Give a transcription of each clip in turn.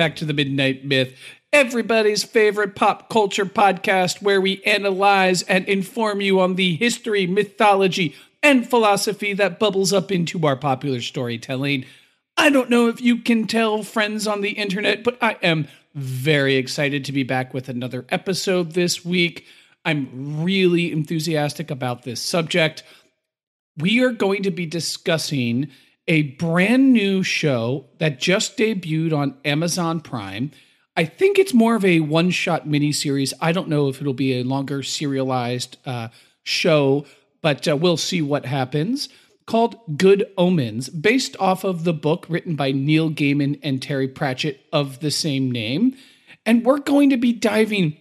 Back to the Midnight Myth, everybody's favorite pop culture podcast where we analyze and inform you on the history, mythology, and philosophy that bubbles up into our popular storytelling. I don't know if you can tell, friends on the internet, but I am very excited to be back with another episode this week. I'm really enthusiastic about this subject. We are going to be discussing a brand new show that just debuted on Amazon Prime. I think it's more of a one shot miniseries. I don't know if it'll be a longer serialized uh, show, but uh, we'll see what happens. Called Good Omens, based off of the book written by Neil Gaiman and Terry Pratchett of the same name. And we're going to be diving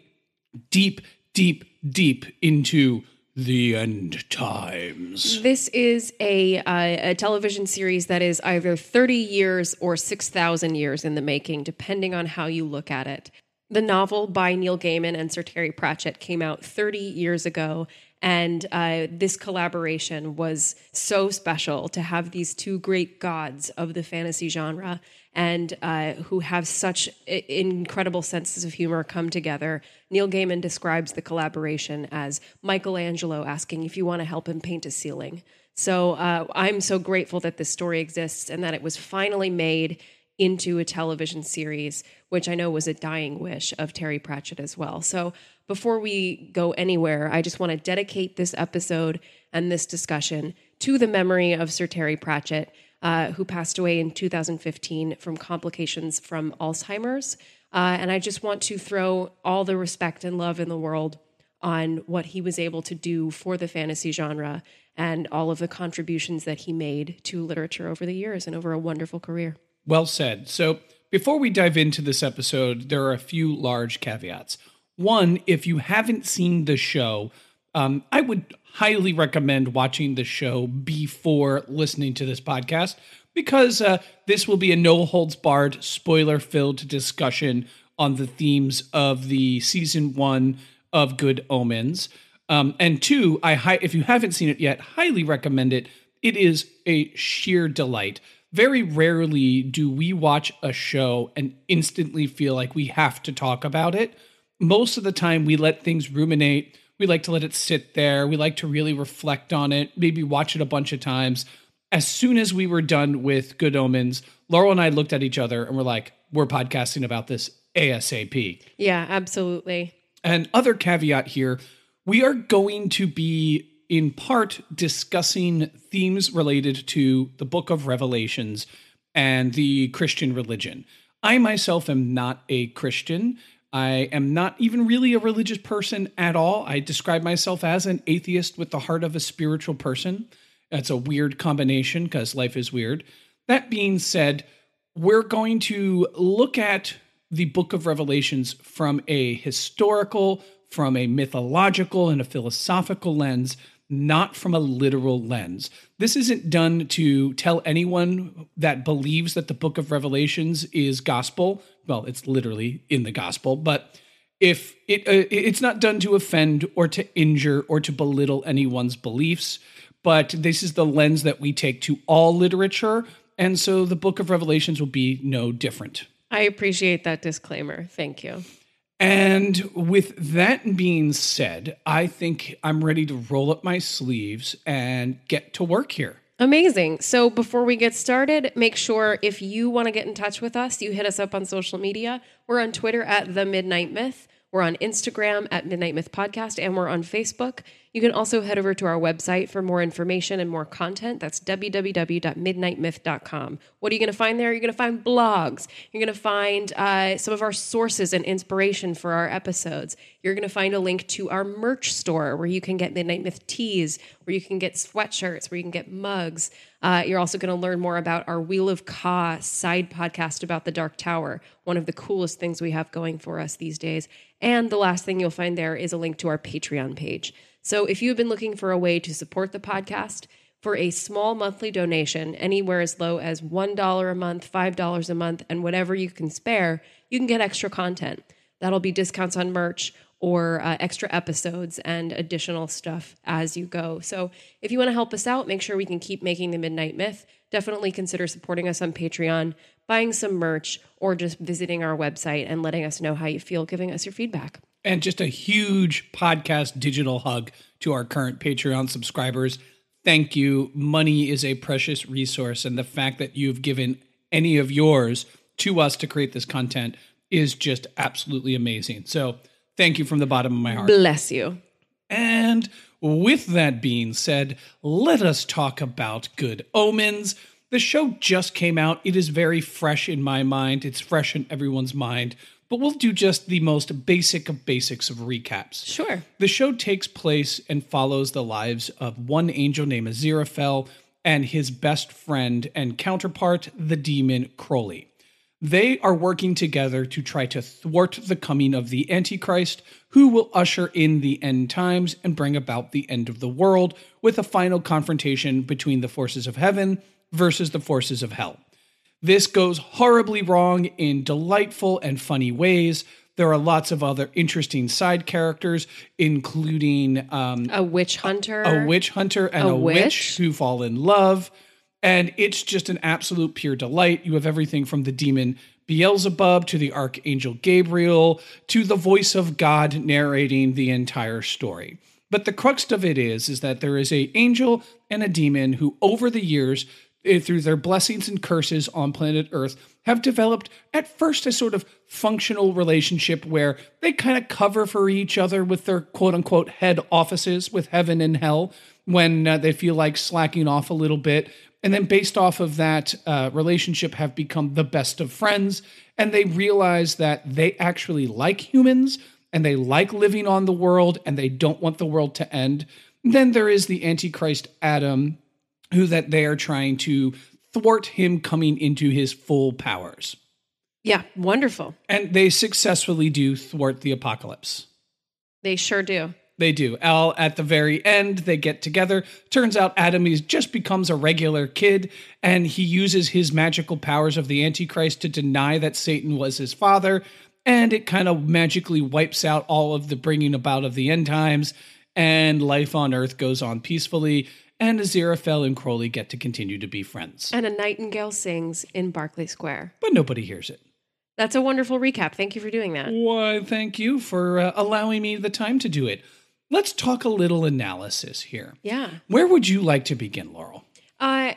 deep, deep, deep into the End Times. This is a, uh, a television series that is either 30 years or 6,000 years in the making, depending on how you look at it. The novel by Neil Gaiman and Sir Terry Pratchett came out 30 years ago, and uh, this collaboration was so special to have these two great gods of the fantasy genre and uh, who have such incredible senses of humor come together. Neil Gaiman describes the collaboration as Michelangelo asking if you want to help him paint a ceiling. So uh, I'm so grateful that this story exists and that it was finally made into a television series, which I know was a dying wish of Terry Pratchett as well. So before we go anywhere, I just want to dedicate this episode and this discussion to the memory of Sir Terry Pratchett uh, who passed away in 2015 from complications from Alzheimer's. Uh, and I just want to throw all the respect and love in the world on what he was able to do for the fantasy genre and all of the contributions that he made to literature over the years and over a wonderful career. Well said. So, before we dive into this episode, there are a few large caveats. One, if you haven't seen the show, um, I would highly recommend watching the show before listening to this podcast because uh, this will be a no holds barred, spoiler filled discussion on the themes of the season one of Good Omens. Um, and two, I hi- if you haven't seen it yet, highly recommend it. It is a sheer delight. Very rarely do we watch a show and instantly feel like we have to talk about it. Most of the time, we let things ruminate we like to let it sit there. We like to really reflect on it, maybe watch it a bunch of times. As soon as we were done with Good Omens, Laurel and I looked at each other and we're like, we're podcasting about this ASAP. Yeah, absolutely. And other caveat here, we are going to be in part discussing themes related to the book of Revelations and the Christian religion. I myself am not a Christian. I am not even really a religious person at all. I describe myself as an atheist with the heart of a spiritual person. That's a weird combination because life is weird. That being said, we're going to look at the book of Revelations from a historical, from a mythological, and a philosophical lens, not from a literal lens. This isn't done to tell anyone that believes that the book of Revelations is gospel well, it's literally in the gospel, but if it uh, it's not done to offend or to injure or to belittle anyone's beliefs, but this is the lens that we take to all literature, and so the book of Revelations will be no different. I appreciate that disclaimer. Thank you. And with that being said, I think I'm ready to roll up my sleeves and get to work here. Amazing. So before we get started, make sure if you want to get in touch with us, you hit us up on social media. We're on Twitter at The Midnight Myth. We're on Instagram at Midnight Myth Podcast, and we're on Facebook. You can also head over to our website for more information and more content. That's www.midnightmyth.com. What are you going to find there? You're going to find blogs. You're going to find uh, some of our sources and inspiration for our episodes. You're going to find a link to our merch store where you can get Midnight Myth tees, where you can get sweatshirts, where you can get mugs. Uh, you're also going to learn more about our Wheel of Ka side podcast about the Dark Tower, one of the coolest things we have going for us these days. And the last thing you'll find there is a link to our Patreon page. So if you've been looking for a way to support the podcast, for a small monthly donation, anywhere as low as $1 a month, $5 a month, and whatever you can spare, you can get extra content. That'll be discounts on merch or uh, extra episodes and additional stuff as you go. So if you want to help us out, make sure we can keep making the Midnight Myth. Definitely consider supporting us on Patreon, buying some merch, or just visiting our website and letting us know how you feel, giving us your feedback. And just a huge podcast digital hug to our current Patreon subscribers. Thank you. Money is a precious resource, and the fact that you've given any of yours to us to create this content is just absolutely amazing. So, thank you from the bottom of my heart. Bless you. And with that being said, let us talk about Good Omens. The show just came out. It is very fresh in my mind, it's fresh in everyone's mind. But we'll do just the most basic of basics of recaps. Sure. The show takes place and follows the lives of one angel named Aziraphale and his best friend and counterpart, the demon Crowley. They are working together to try to thwart the coming of the Antichrist, who will usher in the end times and bring about the end of the world with a final confrontation between the forces of heaven versus the forces of hell. This goes horribly wrong in delightful and funny ways. There are lots of other interesting side characters, including um, A witch hunter. a witch hunter and A a, witch? witch? who fall in love. And it's just an absolute pure delight. You have everything from the demon Beelzebub to the archangel Gabriel to the voice of God narrating the entire story. But the crux of it is is that there is a angel and a demon who over the years eh, through their blessings and curses on planet Earth have developed at first a sort of functional relationship where they kind of cover for each other with their quote unquote head offices with heaven and hell when uh, they feel like slacking off a little bit and then based off of that uh, relationship have become the best of friends and they realize that they actually like humans and they like living on the world and they don't want the world to end then there is the antichrist adam who that they are trying to thwart him coming into his full powers Yeah, wonderful. and they successfully do thwart the apocalypse They sure do. They do. Al at the very end, they get together. Turns out Adam is just becomes a regular kid, and he uses his magical powers of the Antichrist to deny that Satan was his father, and it kind of magically wipes out all of the bringing about of the end times, and life on Earth goes on peacefully. And Aziraphale and Crowley get to continue to be friends, And a nightingale sings in Berkeley Square. but nobody hears it. That's a wonderful recap. Thank you for doing that. Why, thank you for uh, allowing me the time to do it. Let's talk a little analysis here. Yeah. Where would you like to begin, Laurel? Uh,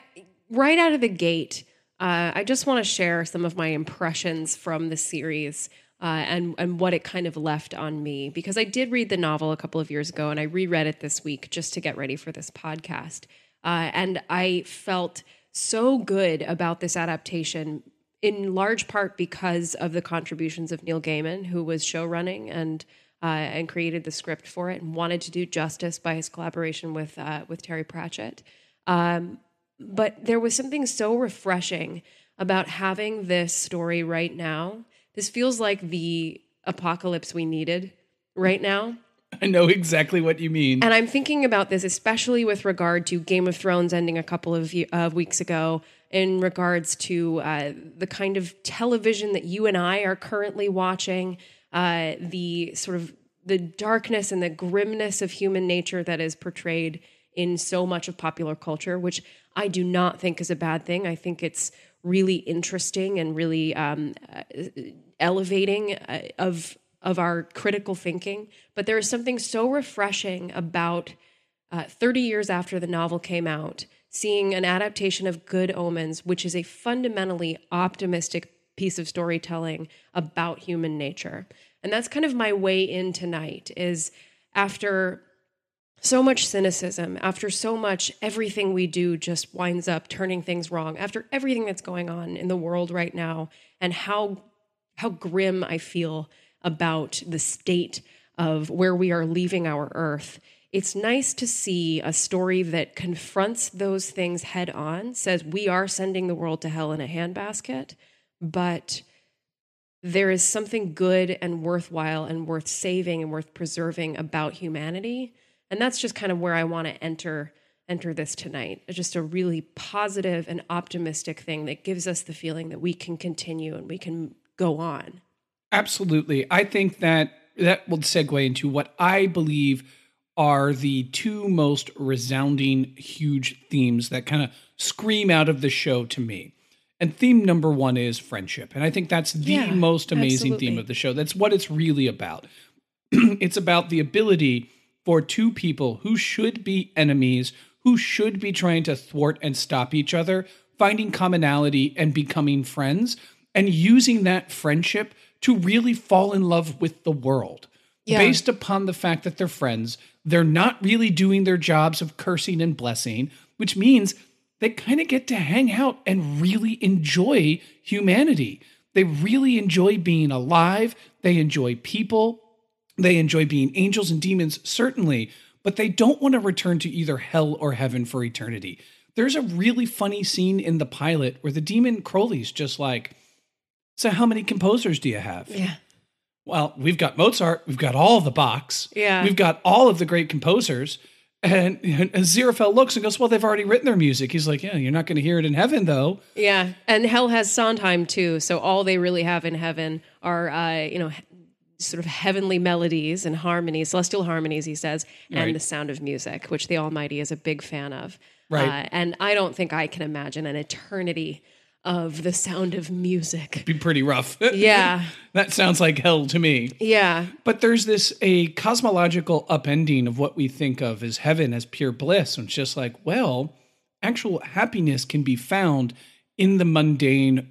right out of the gate, uh, I just want to share some of my impressions from the series uh, and and what it kind of left on me because I did read the novel a couple of years ago and I reread it this week just to get ready for this podcast, uh, and I felt so good about this adaptation in large part because of the contributions of Neil Gaiman, who was show running and uh, and created the script for it and wanted to do justice by his collaboration with uh, with Terry Pratchett. Um, but there was something so refreshing about having this story right now. This feels like the apocalypse we needed right now. I know exactly what you mean. And I'm thinking about this, especially with regard to Game of Thrones ending a couple of uh, weeks ago, in regards to uh, the kind of television that you and I are currently watching, uh, the sort of the darkness and the grimness of human nature that is portrayed in so much of popular culture, which I do not think is a bad thing. I think it's really interesting and really um, uh, elevating uh, of of our critical thinking. But there is something so refreshing about uh, 30 years after the novel came out, seeing an adaptation of Good Omens, which is a fundamentally optimistic piece of storytelling about human nature. And that's kind of my way in tonight is after so much cynicism, after so much everything we do just winds up turning things wrong, after everything that's going on in the world right now and how how grim I feel about the state of where we are leaving our earth. It's nice to see a story that confronts those things head on, says we are sending the world to hell in a handbasket, but there is something good and worthwhile and worth saving and worth preserving about humanity. And that's just kind of where I want to enter enter this tonight. It's just a really positive and optimistic thing that gives us the feeling that we can continue and we can go on. Absolutely. I think that that will segue into what I believe are the two most resounding, huge themes that kind of scream out of the show to me. And theme number one is friendship. And I think that's the Yeah, most amazing absolutely. theme of the show. That's what it's really about. it's about the ability for two people who should be enemies, who should be trying to thwart and stop each other, finding commonality and becoming friends, and using that friendship to really fall in love with the world. Yeah. Based upon the fact that they're friends, they're not really doing their jobs of cursing and blessing, which means they kind of get to hang out and really enjoy humanity. They really enjoy being alive. They enjoy people. They enjoy being angels and demons, certainly, but they don't want to return to either hell or heaven for eternity. There's a really funny scene in the pilot where the demon Crowley's just like, So, how many composers do you have? Yeah. Well, we've got Mozart, we've got all the Bachs, Yeah. we've got all of the great composers. And, and Aziraphale looks and goes, Well, they've already written their music. He's like, Yeah, you're not going to hear it in heaven, though. Yeah, and hell has Sondheim too. So all they really have in heaven are, uh, you know, sort of heavenly melodies and harmonies, celestial harmonies, he says, and Right. the sound of music, which the Almighty is a big fan of. Right. Uh, and I don't think I can imagine an eternity of the sound of music. Be pretty rough. Yeah, that sounds like hell to me. yeah, But there's this a cosmological upending of what we think of as heaven as pure bliss. And it's just like, well, actual happiness can be found in the mundane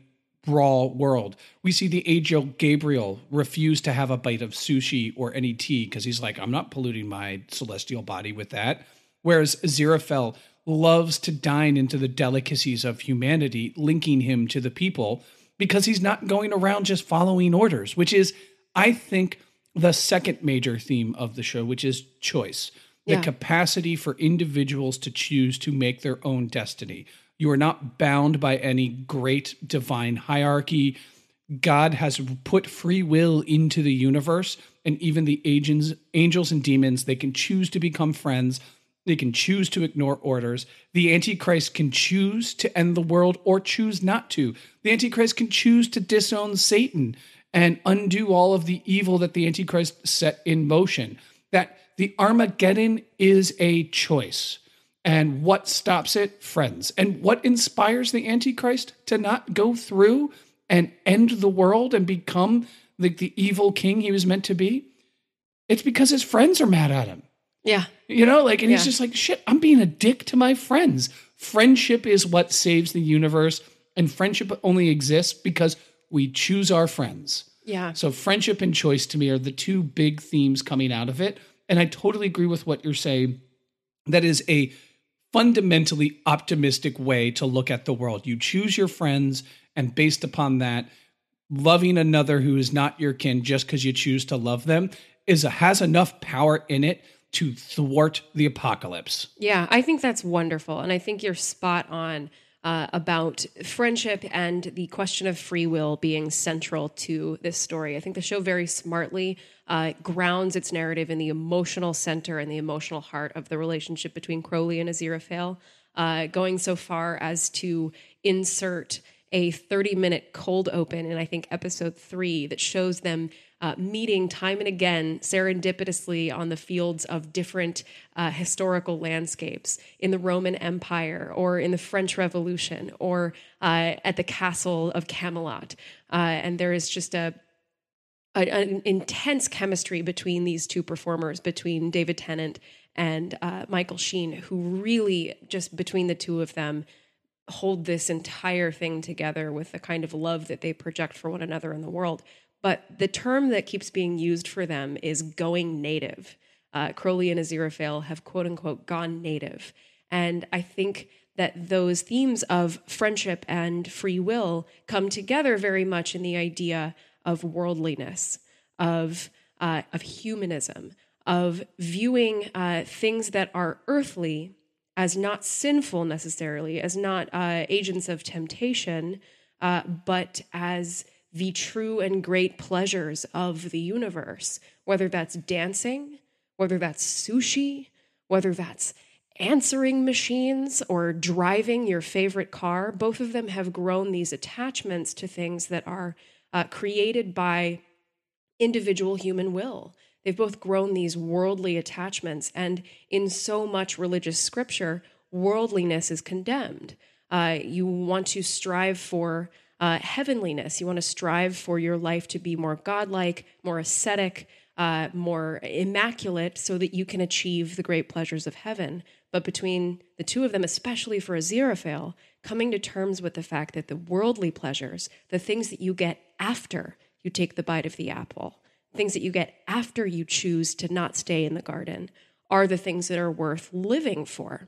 raw world. We see the angel Gabriel refuse to have a bite of sushi or any tea because he's like, I'm not polluting my celestial body with that. Whereas Aziraphale loves to dine into the delicacies of humanity, linking him to the people because he's not going around just following orders, which is, I think, the second major theme of the show, which is choice. The Yeah. capacity for individuals to choose to make their own destiny. You are not bound by any great divine hierarchy. God has put free will into the universe, and even the agents, angels and demons, they can choose to become friends. They can choose to ignore orders. The Antichrist can choose to end the world or choose not to. The Antichrist can choose to disown Satan and undo all of the evil that the Antichrist set in motion. That the Armageddon is a choice. And what stops it? Friends. And what inspires the Antichrist to not go through and end the world and become the, the evil king he was meant to be? It's because his friends are mad at him. Yeah, You know, like, and he's just like, shit, I'm being a dick to my friends. Friendship is what saves the universe, and friendship only exists because we choose our friends. yeah. So, friendship and choice to me are the two big themes coming out of it. And I totally agree with what you're saying. That is a fundamentally optimistic way to look at the world. You choose your friends, and based upon that, loving another who is not your kin just because you choose to love them is a, has enough power in it to thwart the apocalypse. Yeah, I think that's wonderful. And I think you're spot on uh, about friendship and the question of free will being central to this story. I think the show very smartly uh, grounds its narrative in the emotional center and the emotional heart of the relationship between Crowley and Aziraphale, uh, going so far as to insert a 30 minute cold open in, I think, episode three that shows them uh, meeting time and again serendipitously on the fields of different uh, historical landscapes in the Roman Empire or in the French Revolution or uh, at the castle of Camelot. Uh, and there is just a a, an intense chemistry between these two performers, between David Tennant and uh, Michael Sheen, who really just between the two of them hold this entire thing together with the kind of love that they project for one another in the world. But the term that keeps being used for them is going native. Uh, Crowley and Aziraphale have quote unquote gone native. And I think that those themes of friendship and free will come together very much in the idea of worldliness, of, uh, of humanism, of viewing uh, things that are earthly as not sinful necessarily, as not uh, agents of temptation, uh, but as the true and great pleasures of the universe, whether that's dancing, whether that's sushi, whether that's answering machines or driving your favorite car. Both of them have grown these attachments to things that are uh, created by individual human will. They've both grown these worldly attachments, and in so much religious scripture, worldliness is condemned. Uh, you want to strive for uh, heavenliness. You want to strive for your life to be more godlike, more ascetic, uh, more immaculate, so that you can achieve the great pleasures of heaven. But between the two of them, especially for Aziraphale, coming to terms with the fact that the worldly pleasures, the things that you get after you take the bite of the apple, things that you get after you choose to not stay in the garden, are the things that are worth living for.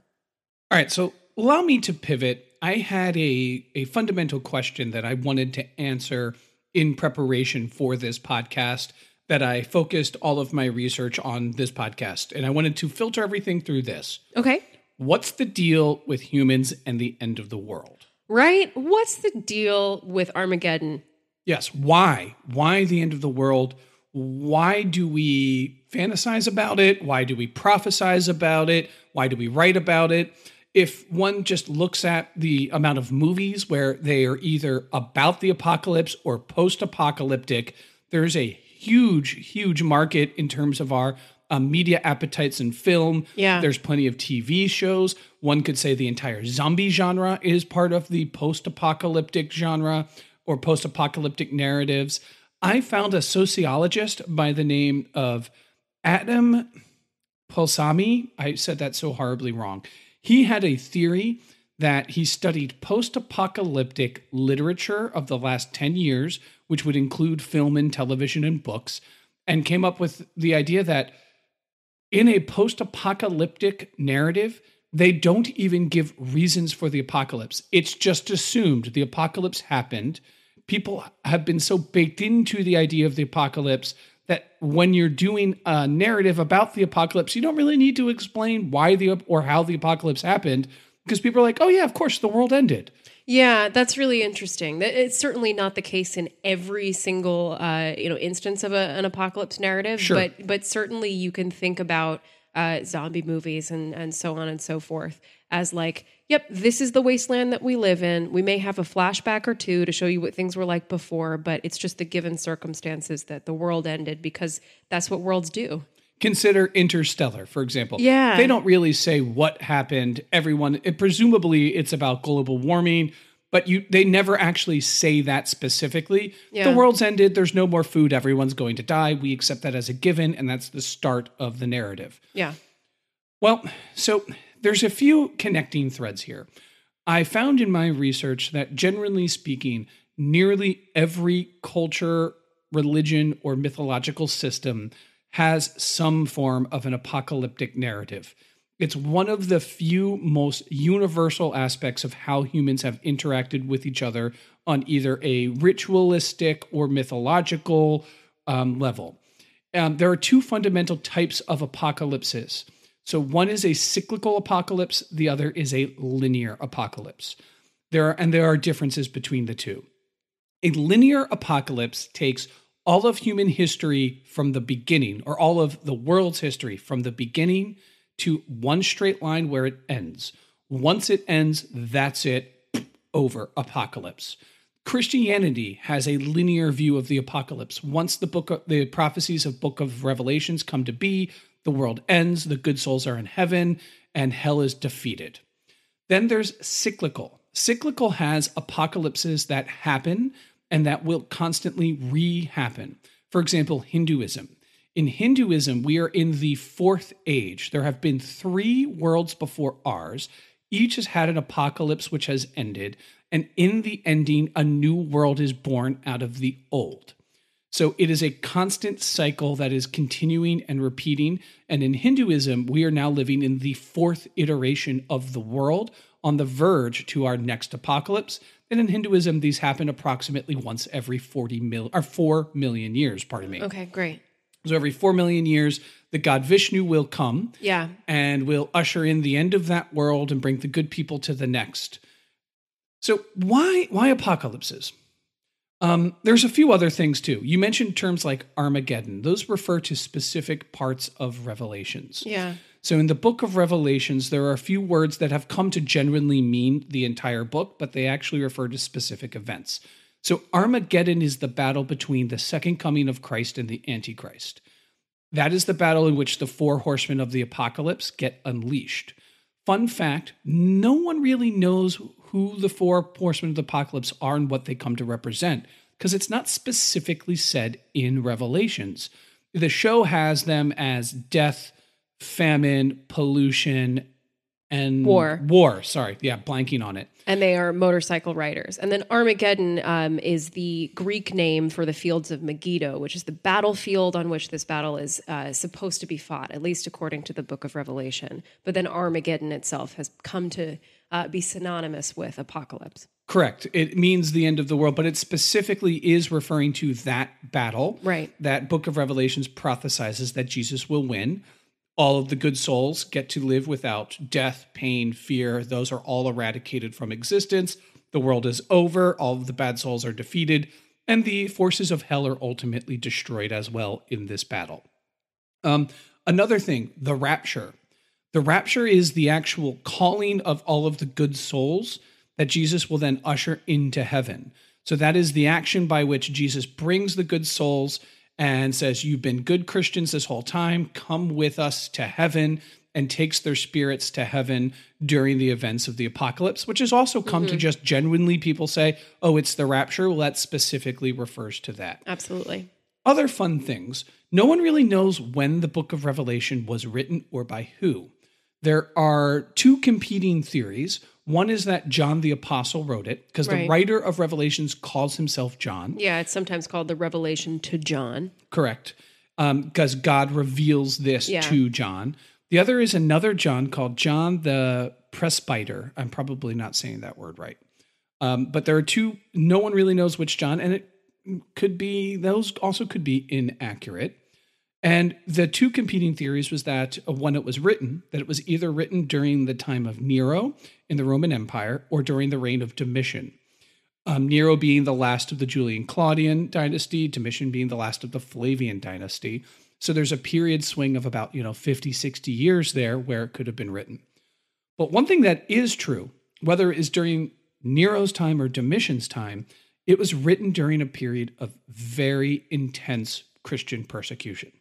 All right, so allow me to pivot. I had a, a fundamental question that I wanted to answer in preparation for this podcast that I focused all of my research on this podcast. And I wanted to filter everything through this. Okay. What's the deal with humans and the end of the world? Right? What's the deal with Armageddon? Yes. Why? Why the end of the world? Why do we fantasize about it? Why do we prophesize about it? Why do we write about it? If one just looks at the amount of movies where they are either about the apocalypse or post apocalyptic, there's a huge, huge market in terms of our um, media appetites in film. Yeah. There's plenty of TV shows. One could say the entire zombie genre is part of the post apocalyptic genre or post apocalyptic narratives. I found a sociologist by the name of Adam Polsamy. I said that so horribly wrong. He had a theory that he studied post apocalyptic literature of the last 10 years, which would include film and television and books, and came up with the idea that in a post apocalyptic narrative, they don't even give reasons for the apocalypse. It's just assumed the apocalypse happened. People have been so baked into the idea of the apocalypse that when you're doing a narrative about the apocalypse, you don't really need to explain why the or how the apocalypse happened because people are like, "Oh yeah, of course the world ended." Yeah, that's really interesting. It's certainly not the case in every single uh, you know instance of a, an apocalypse narrative, Sure. but but certainly you can think about uh, zombie movies and and so on and so forth as like, yep, this is the wasteland that we live in. We may have a flashback or two to show you what things were like before, but it's just the given circumstances that the world ended because that's what worlds do. Consider Interstellar, for example. Yeah. They don't really say what happened. Everyone, it, presumably, it's about global warming, but you they never actually say that specifically. Yeah. The world's ended. There's no more food. Everyone's going to die. We accept that as a given, and that's the start of the narrative. Yeah. Well, so there's a few connecting threads here. I found in my research that generally speaking, nearly every culture, religion, or mythological system has some form of an apocalyptic narrative. It's one of the few most universal aspects of how humans have interacted with each other on either a ritualistic or mythological um, level. Um, there are two fundamental types of apocalypses. So one is a cyclical apocalypse, the other is a linear apocalypse. There are, and there are differences between the two. A linear apocalypse takes all of human history from the beginning, or all of the world's history from the beginning to one straight line where it ends. Once it ends, that's it, over, apocalypse. Christianity has a linear view of the apocalypse. Once the book of, the prophecies of book of Revelations come to be, the world ends, the good souls are in heaven, and hell is defeated. Then there's cyclical. Cyclical has apocalypses that happen and that will constantly re happen. For example, Hinduism. In Hinduism, we are in the fourth age. There have been three worlds before ours. Each has had an apocalypse which has ended. And in the ending, a new world is born out of the old. So it is a constant cycle that is continuing and repeating. And in Hinduism, we are now living in the fourth iteration of the world on the verge to our next apocalypse. And in Hinduism, these happen approximately once every 40 mil or 4 million years, pardon me. Okay, great. So every 4 million years, the god Vishnu will come Yeah. and will usher in the end of that world and bring the good people to the next. So why why apocalypses? Um, there's a few other things too. You mentioned terms like Armageddon. Those refer to specific parts of Revelations. Yeah. So in the book of Revelations, there are a few words that have come to genuinely mean the entire book, but they actually refer to specific events. So Armageddon is the battle between the second coming of Christ and the Antichrist. That is the battle in which the four horsemen of the apocalypse get unleashed. Fun fact no one really knows who the four horsemen of the apocalypse are and what they come to represent because it's not specifically said in Revelations. The show has them as death, famine, pollution, and War. War, sorry. Yeah, blanking on it. And they are motorcycle riders. And then Armageddon um, is the Greek name for the fields of Megiddo, which is the battlefield on which this battle is uh, supposed to be fought, at least according to the book of Revelation. But then Armageddon itself has come to uh, be synonymous with apocalypse. Correct. It means the end of the world, but it specifically is referring to that battle. Right. That book of Revelations prophesizes that Jesus will win. All of the good souls get to live without death, pain, fear. Those are all eradicated from existence. The world is over. All of the bad souls are defeated. And the forces of hell are ultimately destroyed as well in this battle. Um, another thing, the rapture. The rapture is the actual calling of all of the good souls that Jesus will then usher into heaven. So that is the action by which Jesus brings the good souls and says, You've been good Christians this whole time. Come with us to heaven, and takes their spirits to heaven during the events of the apocalypse, which has also come to mm-hmm. just genuinely people say, Oh, it's the rapture. Well, that specifically refers to that. Absolutely. Other fun things. No one really knows when the book of Revelation was written or by who. There are two competing theories. One is that John the Apostle wrote it because the writer of Revelations calls himself John. Yeah, it's sometimes called the Revelation to John. Correct. Because God reveals this Yeah. to John. The other is another John called John the Presbyter. I'm probably not saying that word right. Um, but there are two, no one really knows which John, and it could be, those also could be inaccurate. And the two competing theories was that uh, when it was written, that it was either written during the time of Nero in the Roman Empire or during the reign of Domitian. Um, Nero being the last of the Julian Claudian dynasty, Domitian being the last of the Flavian dynasty. So there's a period swing of about, you know, 50, 60 years there where it could have been written. But one thing that is true, whether it is during Nero's time or Domitian's time, it was written during a period of very intense Christian persecution.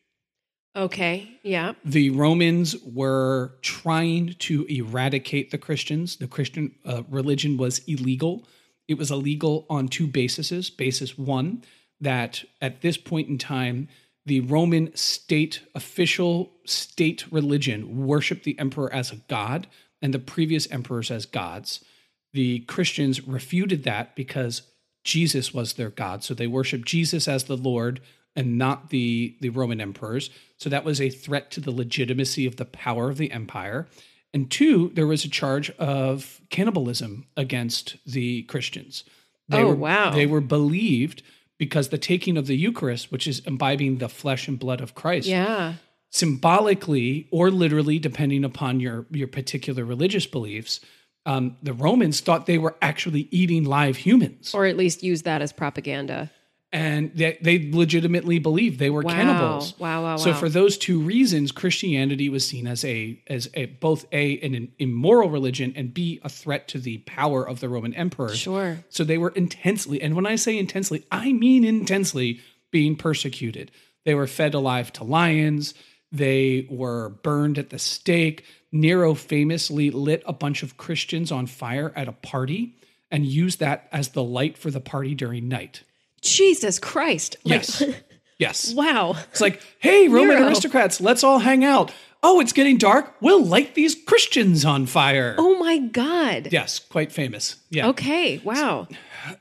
Okay. Yeah. The Romans were trying to eradicate the Christians. The Christian uh, religion was illegal. It was illegal on two bases. Basis one, that at this point in time, the Roman state, official state religion, worshiped the emperor as a god and the previous emperors as gods. The Christians refuted that because Jesus was their God. So they worshiped Jesus as the Lord and not the, the Roman emperors. So that was a threat to the legitimacy of the power of the empire. And two, there was a charge of cannibalism against the Christians. They Oh, were, wow. They were believed because the taking of the Eucharist, which is imbibing the flesh and blood of Christ, Yeah. symbolically or literally, depending upon your your particular religious beliefs, um, the Romans thought they were actually eating live humans, Or at least use that as propaganda. And they, they legitimately believed they were Wow. cannibals. Wow. Wow. So wow. for those two reasons, Christianity was seen as a as a both a an immoral religion and b a threat to the power of the Roman emperor. Sure. So they were intensely, and when I say intensely, I mean intensely being persecuted. They were fed alive to lions. They were burned at the stake. Nero famously lit a bunch of Christians on fire at a party and used that as the light for the party during night. Jesus Christ. Like, Yes. Yes. Wow. It's like, hey, Roman Nero. aristocrats, let's all hang out. Oh, it's getting dark. We'll light these Christians on fire. Oh my God. Yes, quite famous. Yeah. Okay. Wow.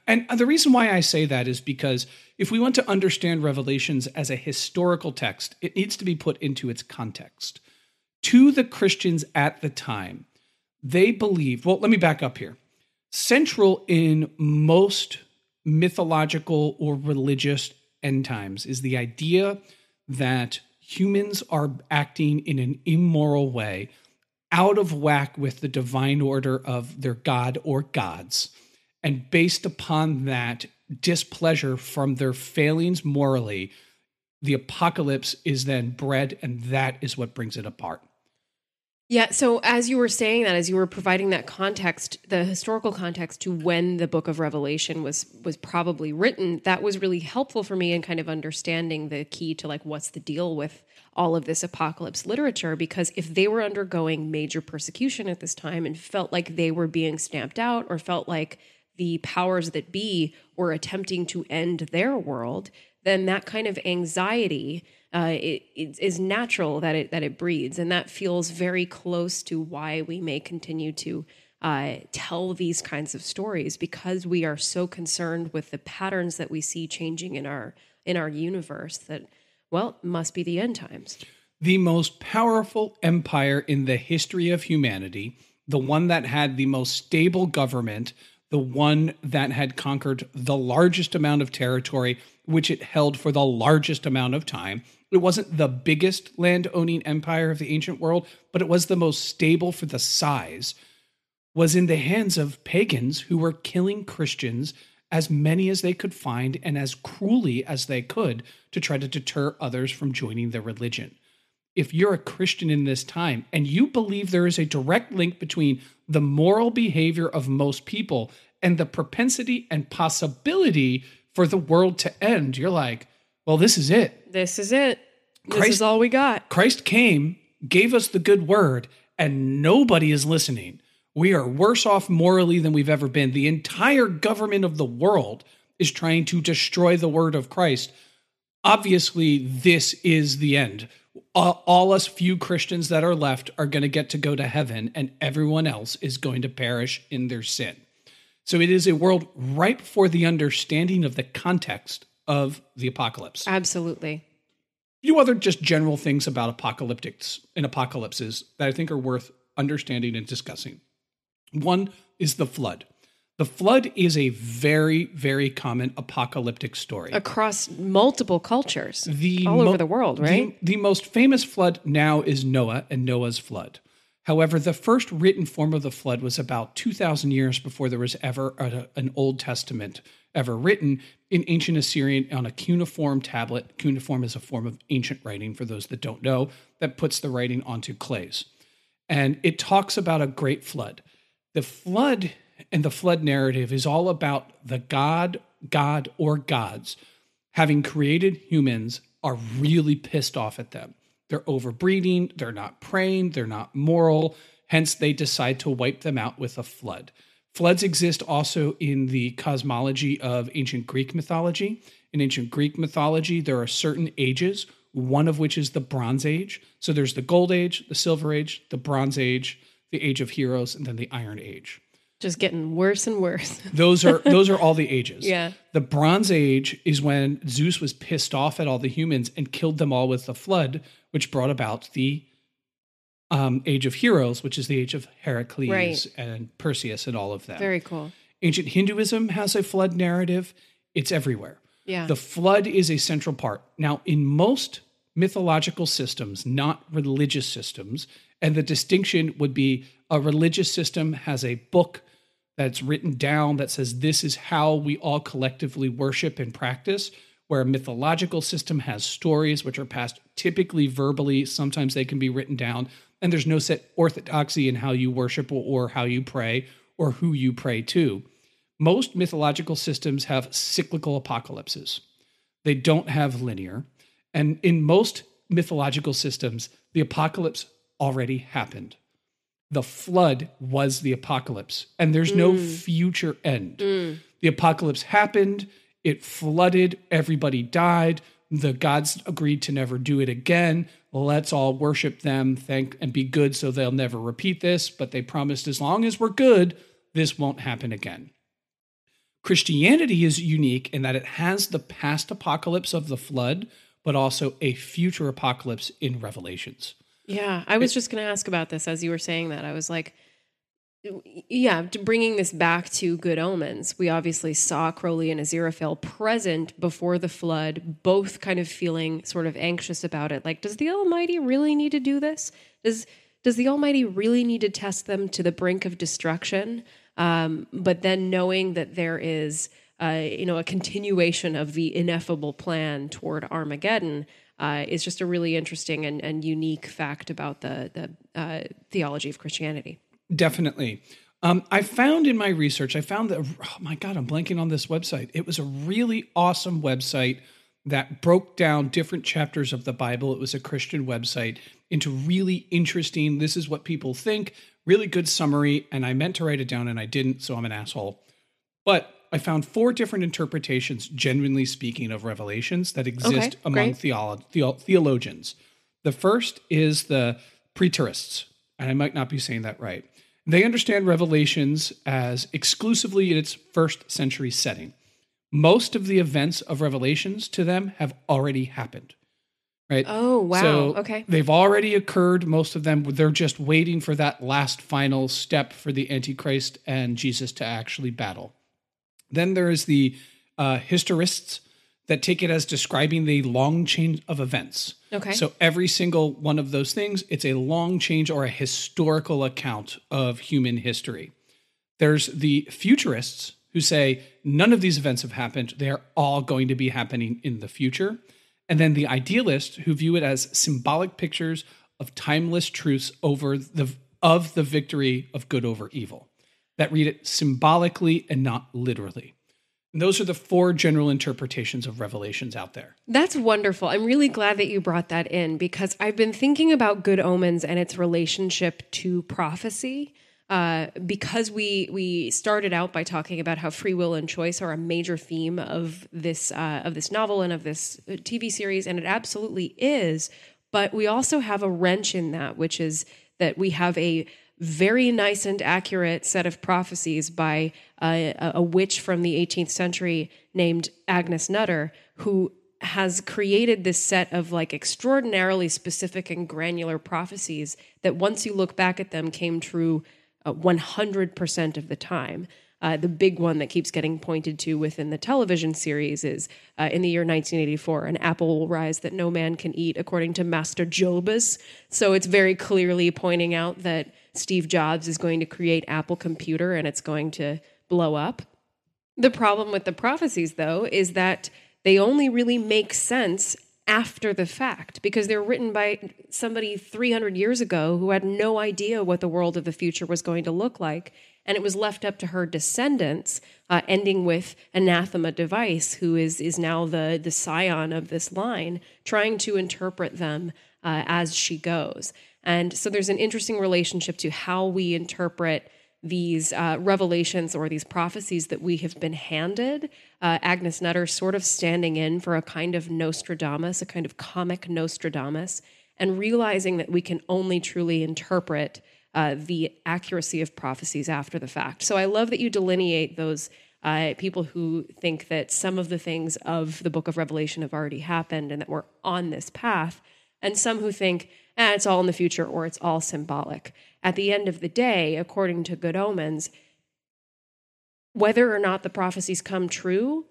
And the reason why I say that is because if we want to understand Revelations as a historical text, it needs to be put into its context. To the Christians at the time, they believed, well, let me back up here. Central in most mythological or religious end times is the idea that humans are acting in an immoral way, out of whack with the divine order of their God or gods. And based upon that displeasure from their failings morally, the apocalypse is then bred, and that is what brings it apart. Yeah. So as you were saying that, as you were providing that context, the historical context to when the book of Revelation was was probably written, that was really helpful for me in kind of understanding the key to like what's the deal with all of this apocalypse literature. Because if they were undergoing major persecution at this time and felt like they were being stamped out or felt like the powers that be were attempting to end their world, then that kind of anxiety uh, it, it is natural that it that it breeds, and that feels very close to why we may continue to uh, tell these kinds of stories because we are so concerned with the patterns that we see changing in our in our universe. That well, must be the end times. The most powerful empire in the history of humanity, the one that had the most stable government, the one that had conquered the largest amount of territory, which it held for the largest amount of time. It wasn't the biggest land owning empire of the ancient world, but it was the most stable for the size, was in the hands of pagans who were killing Christians as many as they could find and as cruelly as they could to try to deter others from joining their religion. If you're a Christian in this time and you believe there is a direct link between the moral behavior of most people and the propensity and possibility for the world to end, you're like, well, this is it. This is it. This is all we got. Christ came, gave us the good word, and nobody is listening. We are worse off morally than we've ever been. The entire government of the world is trying to destroy the word of Christ. Obviously, this is the end. All, all us few Christians that are left are going to get to go to heaven, and everyone else is going to perish in their sin. So it is a world ripe for the understanding of the context of the apocalypse Absolutely. A few other just general things about apocalyptics and apocalypses that I think are worth understanding and discussing. One is the flood. The flood is a very, very common apocalyptic story. Across multiple cultures, The all mo- over the world, right? The, the most famous flood now is Noah and Noah's flood. However, the first written form of the flood was about 2,000 years before there was ever a, an Old Testament ever written in ancient Assyrian on a cuneiform tablet. Cuneiform is a form of ancient writing, for those that don't know, that puts the writing onto clays. And it talks about a great flood. The flood and the flood narrative is all about the God, God, or gods having created humans are really pissed off at them. They're overbreeding, they're not praying, they're not moral, hence they decide to wipe them out with a flood. Floods exist also in the cosmology of ancient Greek mythology. In ancient Greek mythology, there are certain ages, one of which is the Bronze Age. So there's the Gold Age, the Silver Age, the Bronze Age, the Age of Heroes, and then the Iron Age. Just getting worse and worse. Those are those are all the ages. Yeah. The Bronze Age is when Zeus was pissed off at all the humans and killed them all with the flood, which brought about the um, Age of Heroes, which is the age of Heracles Right. and Perseus and all of them. Very cool. Ancient Hinduism has a flood narrative. It's everywhere. Yeah. The flood is a central part. Now, in most mythological systems, not religious systems, and the distinction would be a religious system has a book that's written down that says this is how we all collectively worship and practice, where a mythological system has stories which are passed typically verbally, sometimes they can be written down, and there's no set orthodoxy in how you worship or, how you pray or who you pray to. Most mythological systems have cyclical apocalypses. They don't have linear. And in most mythological systems, the apocalypse already happened. The flood was the apocalypse, and there's no mm. future end. Mm. The apocalypse happened, it flooded, everybody died. The gods agreed to never do it again. Let's all worship them, thank and be good so they'll never repeat this. But they promised as long as we're good, this won't happen again. Christianity is unique in that it has the past apocalypse of the flood, but also a future apocalypse in Revelations. Yeah, I was just going to ask about this as you were saying that. I was like, yeah, bringing this back to good omens, we obviously saw Crowley and Aziraphale present before the flood, both kind of feeling sort of anxious about it. Like, does the Almighty really need to do this? Does does the Almighty really need to test them to the brink of destruction? Um, but then knowing that there is, uh, you know, a continuation of the ineffable plan toward Armageddon uh, is just a really interesting and, and unique fact about the the uh, theology of Christianity. Definitely. Um, I found in my research, I found that, oh my God, I'm blanking on this website. It was a really awesome website that broke down different chapters of the Bible. It was a Christian website into really interesting, this is what people think, really good summary. And I meant to write it down and I didn't, so I'm an asshole. But I found four different interpretations, genuinely speaking, of revelations that exist Okay, among theolo- theo- theologians. The first is the preterists, and I might not be saying that right. They understand revelations as exclusively in its first century setting. Most of the events of revelations to them have already happened. Right? Oh, wow. So okay. They've already occurred. Most of them, they're just waiting for that last final step for the Antichrist and Jesus to actually battle. Then there is the uh, historists that take it as describing the long chain of events. Okay. So every single one of those things, it's a long change or a historical account of human history. There's the futurists who say none of these events have happened. They are all going to be happening in the future. And then the idealists who view it as symbolic pictures of timeless truths over the of the victory of good over evil. That read it symbolically and not literally. Those are the four general interpretations of revelations out there. That's wonderful. I'm really glad that you brought that in because I've been thinking about good omens and its relationship to prophecy. Uh, because we we started out by talking about how free will and choice are a major theme of this uh, of this novel and of this uh, TV series, and it absolutely is. But we also have a wrench in that, which is that we have a very nice and accurate set of prophecies by a, a witch from the 18th century named Agnes Nutter, who has created this set of like extraordinarily specific and granular prophecies that once you look back at them came true uh, 100% of the time. Uh, the big one that keeps getting pointed to within the television series is uh, in the year 1984, an apple will rise that no man can eat, according to Master Jobus. So it's very clearly pointing out that Steve Jobs is going to create Apple Computer and it's going to blow up. The problem with the prophecies, though, is that they only really make sense after the fact because they're written by somebody 300 years ago who had no idea what the world of the future was going to look like. And it was left up to her descendants, uh, ending with Anathema Device, who is, is now the, the scion of this line, trying to interpret them uh, as she goes. And so there's an interesting relationship to how we interpret these uh, revelations or these prophecies that we have been handed. Uh, Agnes Nutter sort of standing in for a kind of Nostradamus, a kind of comic Nostradamus, and realizing that we can only truly interpret uh, the accuracy of prophecies after the fact. So I love that you delineate those uh, people who think that some of the things of the book of Revelation have already happened and that we're on this path, and some who think, it's all in the future or it's all symbolic. At the end of the day, according to Good Omens, whether or not the prophecies come true,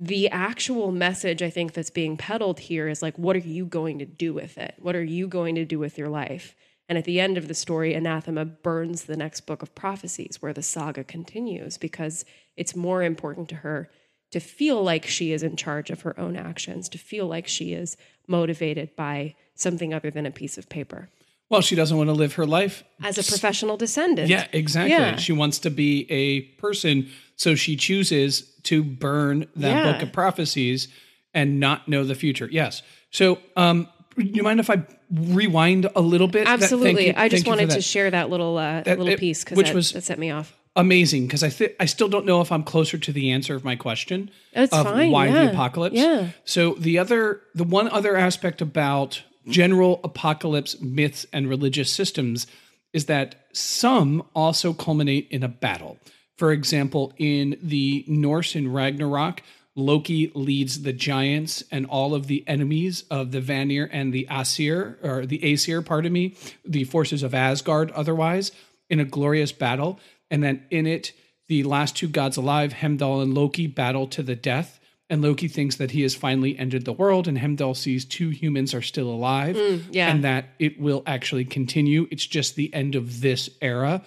the actual message I think that's being peddled here is like, what are you going to do with it? What are you going to do with your life? And at the end of the story, Anathema burns the next book of prophecies where the saga continues because it's more important to her to feel like she is in charge of her own actions, to feel like she is motivated by something other than a piece of paper. Well, she doesn't want to live her life As a professional descendant. Yeah, exactly. Yeah. She wants to be a person, so she chooses to burn that Yeah. book of prophecies and not know the future. Yes. So, um, you mind if I rewind a little bit? That- Absolutely. you- I just wanted to share that little uh, That- little it- piece because that, was- that set me off. Amazing because I th- I still don't know if I'm closer to the answer of my question That's of fine, why yeah. the apocalypse. Yeah. So the other the one other aspect about general apocalypse myths and religious systems is that some also culminate in a battle. For example, in the Norse in Ragnarok, Loki leads the giants and all of the enemies of the Vanir and the Asir, or the Aesir, pardon me, the forces of Asgard otherwise, in a glorious battle. And then in it, the last two gods alive, Heimdall and Loki, battle to the death. And Loki thinks that he has finally ended the world, and Heimdall sees two humans are still alive, yeah. and that it will actually continue. It's just the end of this era.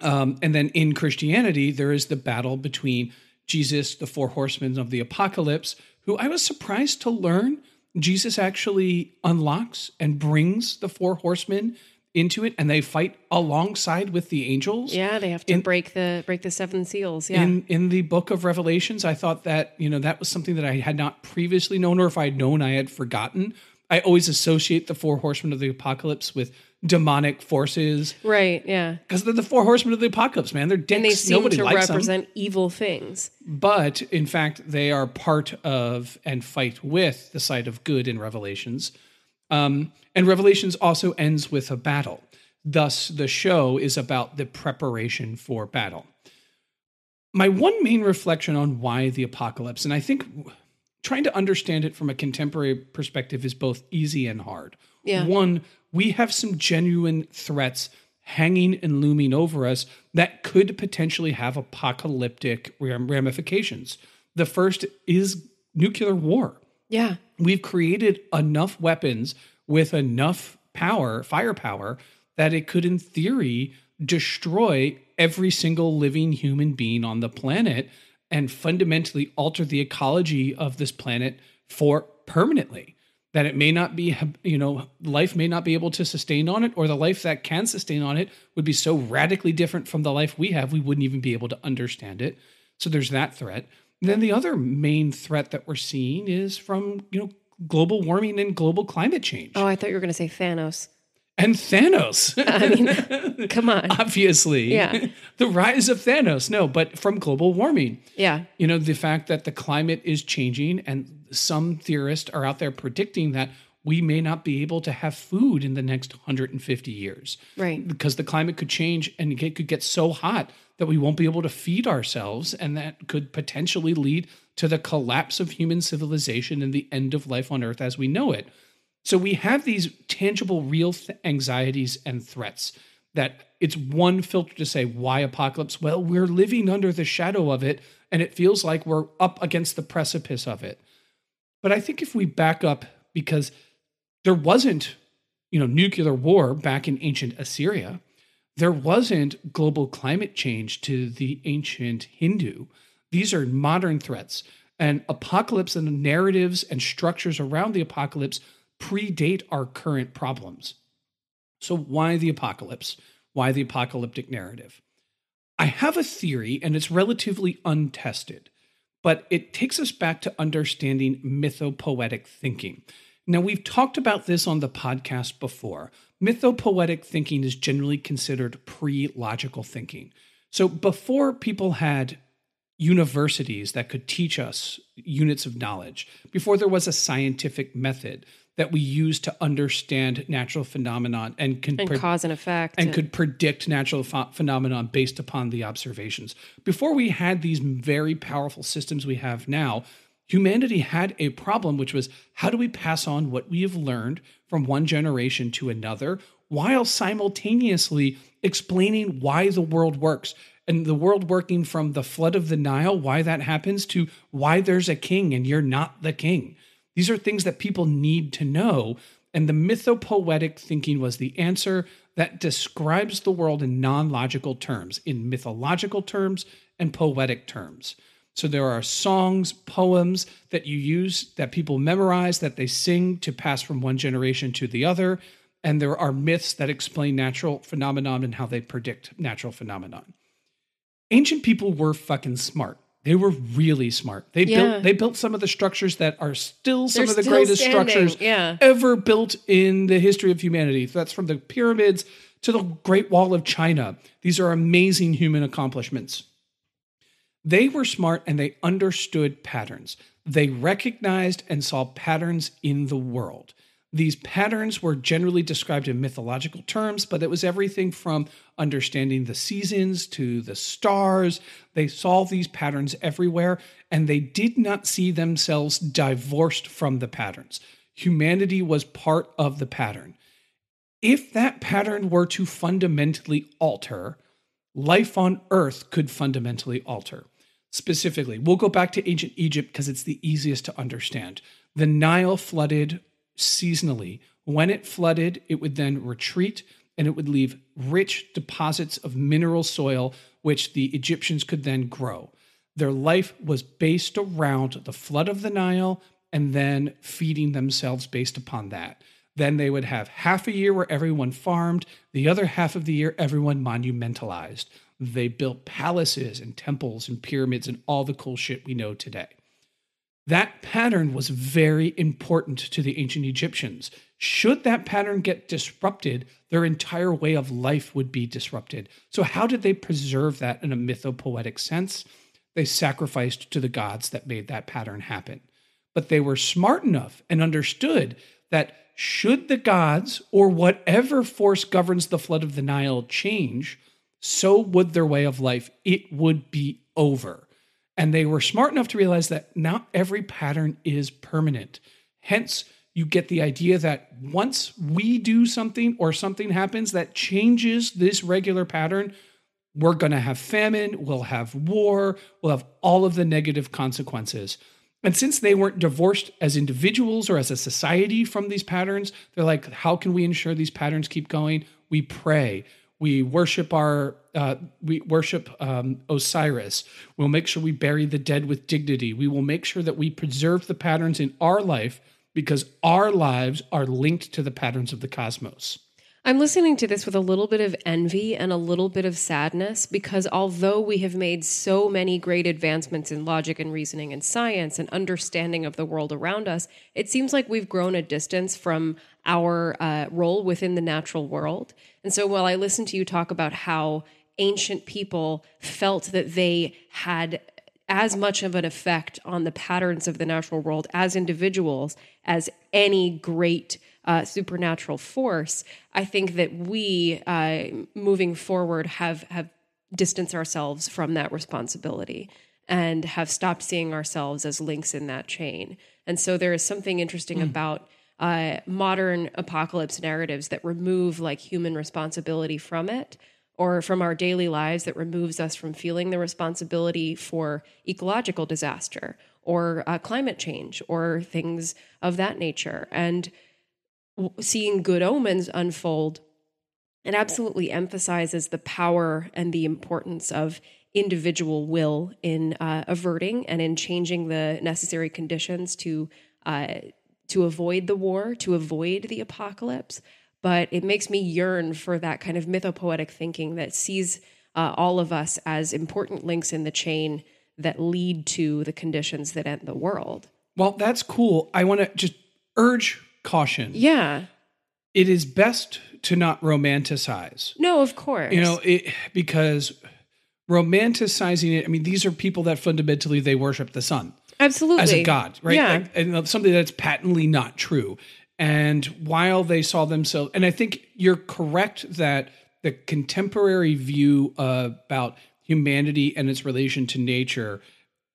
Um, and then in Christianity, there is the battle between Jesus, the four horsemen of the apocalypse, who I was surprised to learn Jesus actually unlocks and brings the four horsemen into it, and they fight alongside with the angels. Yeah, they have to In- break the break the seven seals. Yeah. In in the book of Revelations, I thought that you know that was something that I had not previously known, or if I had known, I had forgotten. I always associate the four horsemen of the apocalypse with demonic forces right. Yeah. because they're the four horsemen of the apocalypse, man. They're dicks. And they seem Nobody to likes them. represent evil things. But in fact, they are part of and fight with the side of good in Revelations. Um, and Revelations also ends with a battle. Thus, the show is about the preparation for battle. My one main reflection on why the apocalypse, and I think trying to understand it from a contemporary perspective is both easy and hard. Yeah. One, we have some genuine threats hanging and looming over us that could potentially have apocalyptic ramifications. The first is nuclear war. Yeah. We've created enough weapons with enough power, firepower, that it could, in theory, destroy every single living human being on the planet and fundamentally alter the ecology of this planet for permanently. That it may not be, you know, life may not be able to sustain on it, or the life that can sustain on it would be so radically different from the life we have, we wouldn't even be able to understand it. So there's that threat. Then the other main threat that we're seeing is from, you know, global warming and global climate change. Oh, I thought you were going to say Thanos. And Thanos. I mean, come on. Obviously. Yeah. the rise of Thanos. No, but from global warming. Yeah. You know, the fact that the climate is changing, and some theorists are out there predicting that we may not be able to have food in the next 150 years. Right. Because the climate could change and it could get so hot that we won't be able to feed ourselves. And that could potentially lead to the collapse of human civilization and the end of life on Earth as we know it. So we have these tangible, real th- anxieties and threats that it's one filter to say, why apocalypse? Well, we're living under the shadow of it, and it feels like we're up against the precipice of it. But I think if we back up, because there wasn't, you know, nuclear war back in ancient Assyria, there wasn't global climate change to the ancient Hindu. These are modern threats. And apocalypse and the narratives and structures around the apocalypse predate our current problems. So, why the apocalypse? Why the apocalyptic narrative? I have a theory, and it's relatively untested, but it takes us back to understanding mythopoetic thinking. Now, we've talked about this on the podcast before. Mythopoetic thinking is generally considered pre logical thinking. So, before people had universities that could teach us units of knowledge, before there was a scientific method that we use to understand natural phenomenon and can And pre- cause and effect. and could predict natural ph- phenomenon based upon the observations. Before we had these very powerful systems we have now, humanity had a problem, which was how do we pass on what we have learned from one generation to another while simultaneously explaining why the world works? And the world working from the flood of the Nile, why that happens, to why there's a king and you're not the king. These are things that people need to know. And the mythopoetic thinking was the answer that describes the world in non logical terms, in mythological terms and poetic terms. So there are songs, poems that you use that people memorize, that they sing to pass from one generation to the other. And there are myths that explain natural phenomenon and how they predict natural phenomenon. Ancient people were fucking smart. They were really smart. They Yeah. built they built some of the structures that are still some They're of the greatest standing, structures yeah. ever built in the history of humanity. That's from the pyramids to the Great Wall of China. These are amazing human accomplishments. They were smart and they understood patterns. They recognized and saw patterns in the world. These patterns were generally described in mythological terms, but it was everything from understanding the seasons to the stars. They saw these patterns everywhere, and they did not see themselves divorced from the patterns. Humanity was part of the pattern. If that pattern were to fundamentally alter, life on Earth could fundamentally alter. Specifically, we'll go back to ancient Egypt because it's the easiest to understand. The Nile flooded seasonally. When it flooded, it would then retreat and it would leave rich deposits of mineral soil, which the Egyptians could then grow. Their life was based around the flood of the Nile and then feeding themselves based upon that. Then they would have half a year where everyone farmed, the other half of the year, everyone monumentalized. They built palaces and temples and pyramids and all the cool shit we know today. That pattern was very important to the ancient Egyptians. Should that pattern get disrupted, their entire way of life would be disrupted. So, how did they preserve that in a mythopoetic sense? They sacrificed to the gods that made that pattern happen. But they were smart enough and understood that should the gods or whatever force governs the flood of the Nile change, so would their way of life. It would be over. And they were smart enough to realize that not every pattern is permanent. Hence, you get the idea that once we do something or something happens that changes this regular pattern, we're going to have famine, we'll have war, we'll have all of the negative consequences. And since they weren't divorced as individuals or as a society from these patterns, they're like, how can we ensure these patterns keep going? We pray. We worship our uh, we worship um, Osiris. We'll make sure we bury the dead with dignity. We will make sure that we preserve the patterns in our life because our lives are linked to the patterns of the cosmos. I'm listening to this with a little bit of envy and a little bit of sadness because although we have made so many great advancements in logic and reasoning and science and understanding of the world around us, it seems like we've grown a distance from our uh, role within the natural world. And so while I listen to you talk about how ancient people felt that they had as much of an effect on the patterns of the natural world as individuals as any great uh, supernatural force. I think that we, uh, moving forward, have have distanced ourselves from that responsibility and have stopped seeing ourselves as links in that chain. And so there is something interesting about uh, modern apocalypse narratives that remove like human responsibility from it or from our daily lives that removes us from feeling the responsibility for ecological disaster or uh, climate change or things of that nature. And w- seeing good omens unfold, it absolutely emphasizes the power and the importance of individual will in uh, averting and in changing the necessary conditions to uh, to avoid the war, to avoid the apocalypse. But it makes me yearn for that kind of mythopoetic thinking that sees uh, all of us as important links in the chain that lead to the conditions that end the world. Well, that's cool. I want to just urge caution. Yeah. It is best to not romanticize. No, of course. You know, it, because romanticizing it, I mean, these are people that fundamentally they worship the sun absolutely as a god, right? Yeah. Like, and something that's patently not true. And while they saw themselves, and I think you're correct that the contemporary view about humanity and its relation to nature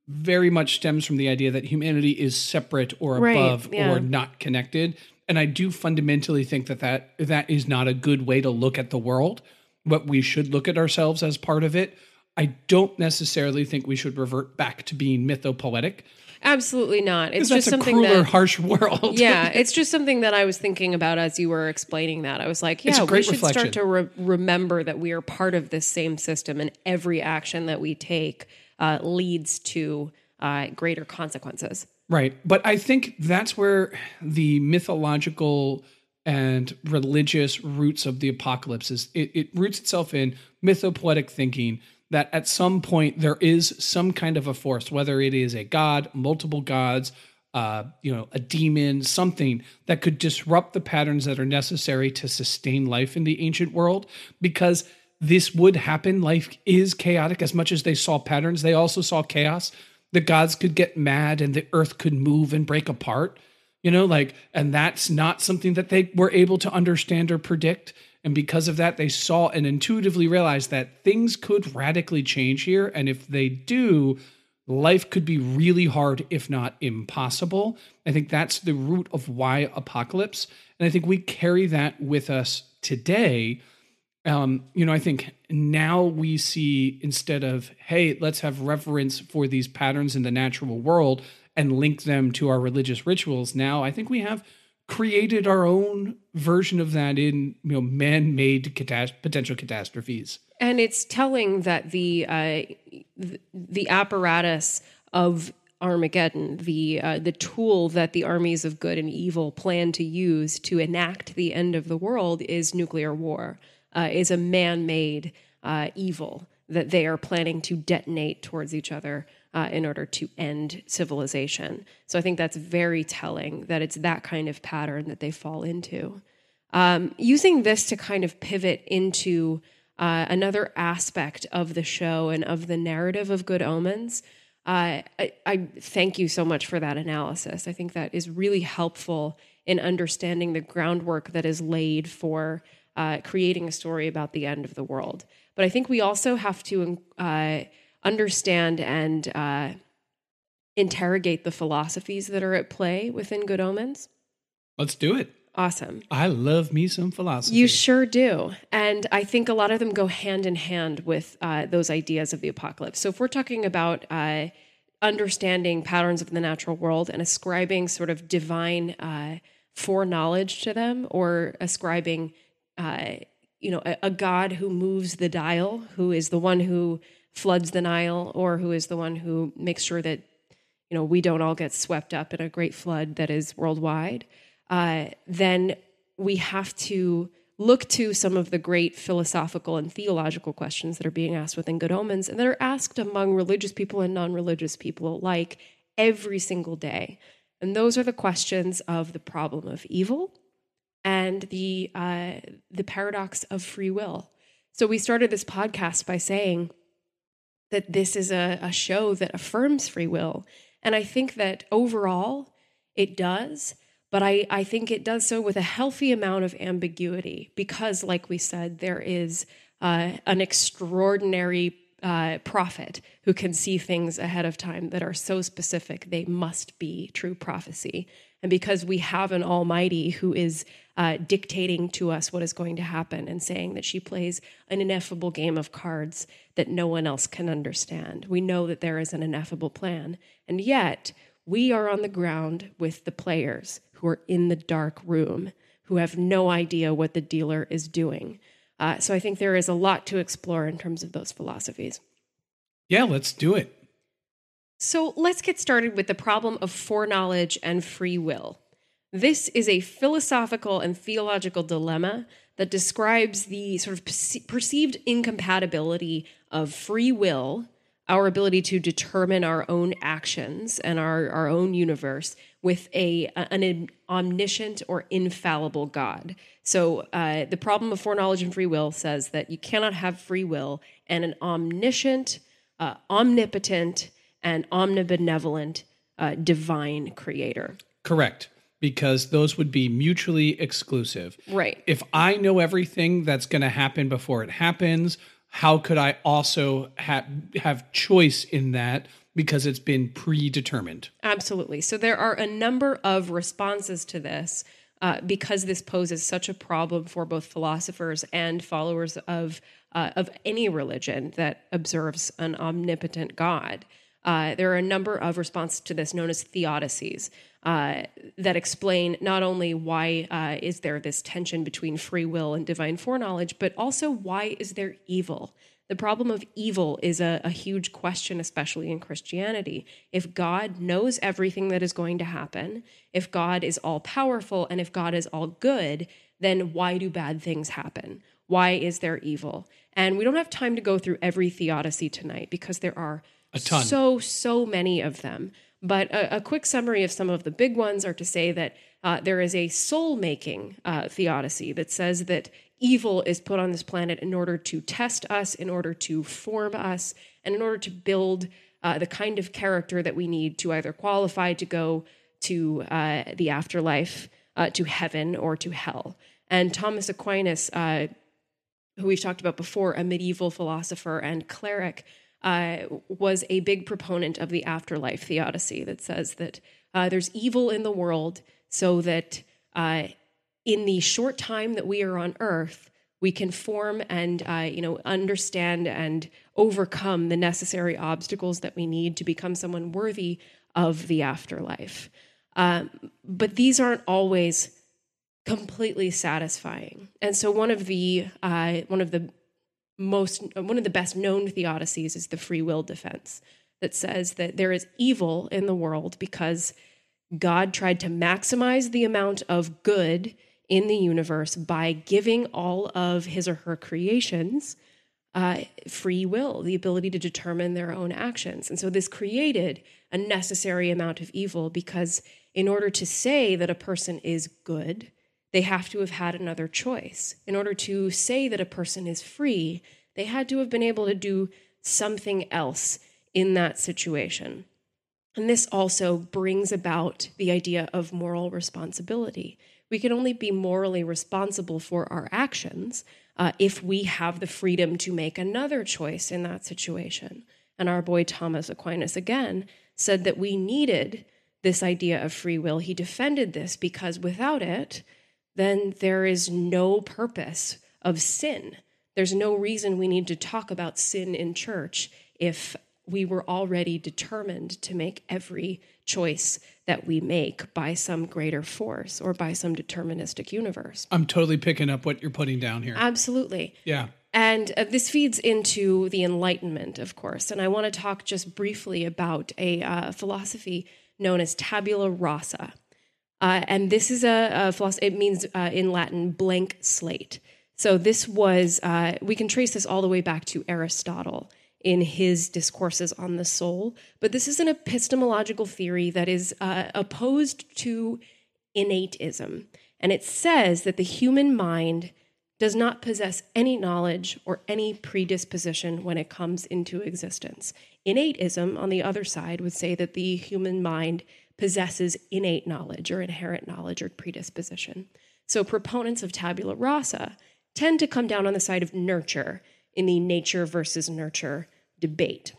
very much stems from the idea that humanity is separate or Right, above yeah. or not connected. And I do fundamentally think that, that that is not a good way to look at the world. But we should look at ourselves as part of it. I don't necessarily think we should revert back to being mythopoetic. Absolutely not. It's just a something crueler, that harsh world. yeah, it's just something that I was thinking about as you were explaining that. I was like, yeah, we should reflection. start to re- remember that we are part of this same system, and every action that we take uh, leads to uh, greater consequences. Right. But I think that's where the mythological and religious roots of the apocalypse is. It, it roots itself in mythopoetic thinking that at some point there is some kind of a force, whether it is a god, multiple gods, uh, you know, a demon, something that could disrupt the patterns that are necessary to sustain life in the ancient world, because this would happen. Life is chaotic. As much as they saw patterns, they also saw chaos. The gods could get mad and the earth could move and break apart, you know, like, and that's not something that they were able to understand or predict. And because of that, they saw and intuitively realized that things could radically change here. And if they do, life could be really hard, if not impossible. I think that's the root of why apocalypse. And I think we carry that with us today. Um, you know, I think now we see instead of, hey, let's have reverence for these patterns in the natural world and link them to our religious rituals. Now I think we have created our own version of that in you know man-made potential catastrophes. And it's telling that the uh, the apparatus of Armageddon, the uh, the tool that the armies of good and evil plan to use to enact the end of the world is nuclear war. Uh, is a man-made uh, evil that they are planning to detonate towards each other uh, in order to end civilization. So I think that's very telling that it's that kind of pattern that they fall into. Um, using this to kind of pivot into uh, another aspect of the show and of the narrative of Good Omens. Uh, I, I, thank you so much for that analysis. I think that is really helpful in understanding the groundwork that is laid for uh, creating a story about the end of the world. But I think we also have to uh, understand and uh, interrogate the philosophies that are at play within Good Omens. Let's do it. Awesome. I love me some philosophy. You sure do. And I think a lot of them go hand in hand with uh, those ideas of the apocalypse. So if we're talking about uh, understanding patterns of the natural world and ascribing sort of divine uh, foreknowledge to them or ascribing, uh, you know, a, a God who moves the dial, who is the one who floods the Nile or who is the one who makes sure that you know we don't all get swept up in a great flood that is worldwide, uh, then we have to look to some of the great philosophical and theological questions that are being asked within Good Omens and that are asked among religious people and non-religious people alike every single day. And those are the questions of the problem of evil and the uh, the paradox of free will. So we started this podcast by saying that this is a, a show that affirms free will. And I think that overall it does, but I, I think it does so with a healthy amount of ambiguity because, like we said, there is uh, an extraordinary uh, prophet who can see things ahead of time that are so specific they must be true prophecy. And because we have an Almighty who is uh, dictating to us what is going to happen and saying that she plays an ineffable game of cards that no one else can understand, we know that there is an ineffable plan. And yet, we are on the ground with the players who are in the dark room, who have no idea what the dealer is doing. Uh, so I think there is a lot to explore in terms of those philosophies. Yeah, let's do it. So let's get started with the problem of foreknowledge and free will. This is a philosophical and theological dilemma that describes the sort of perceived incompatibility of free will, our ability to determine our own actions and our, our own universe, with a an omniscient or infallible God. So uh, the problem of foreknowledge and free will says that you cannot have free will and an omniscient, uh, omnipotent, and omnibenevolent uh, divine creator. Correct. Because those would be mutually exclusive. Right. If I know everything that's going to happen before it happens, how could I also ha- have choice in that because it's been predetermined? Absolutely. So there are a number of responses to this uh, because this poses such a problem for both philosophers and followers of uh, of any religion that observes an omnipotent God. Uh, there are a number of responses to this known as theodicies uh, that explain not only why uh, is there this tension between free will and divine foreknowledge, but also why is there evil. The problem of evil is a, a huge question, especially in Christianity. If God knows everything that is going to happen, if God is all powerful, and if God is all good, then why do bad things happen? Why is there evil? And we don't have time to go through every theodicy tonight because there are A ton. so, so many of them. But a, a quick summary of some of the big ones are to say that uh, there is a soul making uh, theodicy that says that evil is put on this planet in order to test us, in order to form us, and in order to build uh, the kind of character that we need to either qualify to go to uh, the afterlife, uh, to heaven, or to hell. And Thomas Aquinas, uh, who we've talked about before, a medieval philosopher and cleric, uh, was a big proponent of the afterlife theodicy that says that uh, there's evil in the world so that uh, in the short time that we are on earth, we can form and uh, you know understand and overcome the necessary obstacles that we need to become someone worthy of the afterlife. Um, but these aren't always completely satisfying. And so one of the uh, one of the most one of the best known theodicies is the free will defense that says that there is evil in the world because God tried to maximize the amount of good in the universe by giving all of his or her creations uh, free will, the ability to determine their own actions. And so this created a necessary amount of evil because, in order to say that a person is good, they have to have had another choice. In order to say that a person is free, they had to have been able to do something else in that situation. And this also brings about the idea of moral responsibility. We can only be morally responsible for our actions uh, if we have the freedom to make another choice in that situation. And our boy Thomas Aquinas again said that we needed this idea of free will. He defended this because without it, then there is no purpose of sin. There's no reason we need to talk about sin in church if we were already determined to make every choice that we make by some greater force or by some deterministic universe. I'm totally picking up what you're putting down here. Absolutely. yeah. And uh, this feeds into the Enlightenment, of course. And I want to talk just briefly about a uh, philosophy known as tabula rasa. Uh, and this is a, a philosophy, it means uh, in Latin, blank slate. So this was, uh, we can trace this all the way back to Aristotle in his discourses on the soul. But this is an epistemological theory that is uh, opposed to innateism. And it says that the human mind does not possess any knowledge or any predisposition when it comes into existence. Innateism, on the other side, would say that the human mind possesses innate knowledge or inherent knowledge or predisposition. So proponents of tabula rasa tend to come down on the side of nurture in the nature versus nurture debate.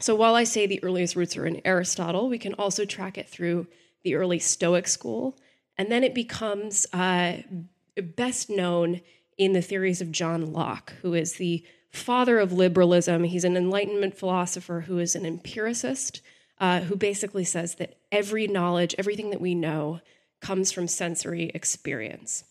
So while I say the earliest roots are in Aristotle, we can also track it through the early Stoic school, and then it becomes uh, best known in the theories of John Locke, who is the father of liberalism. He's an Enlightenment philosopher who is an empiricist, uh, who basically says that every knowledge, everything that we know, comes from sensory experience.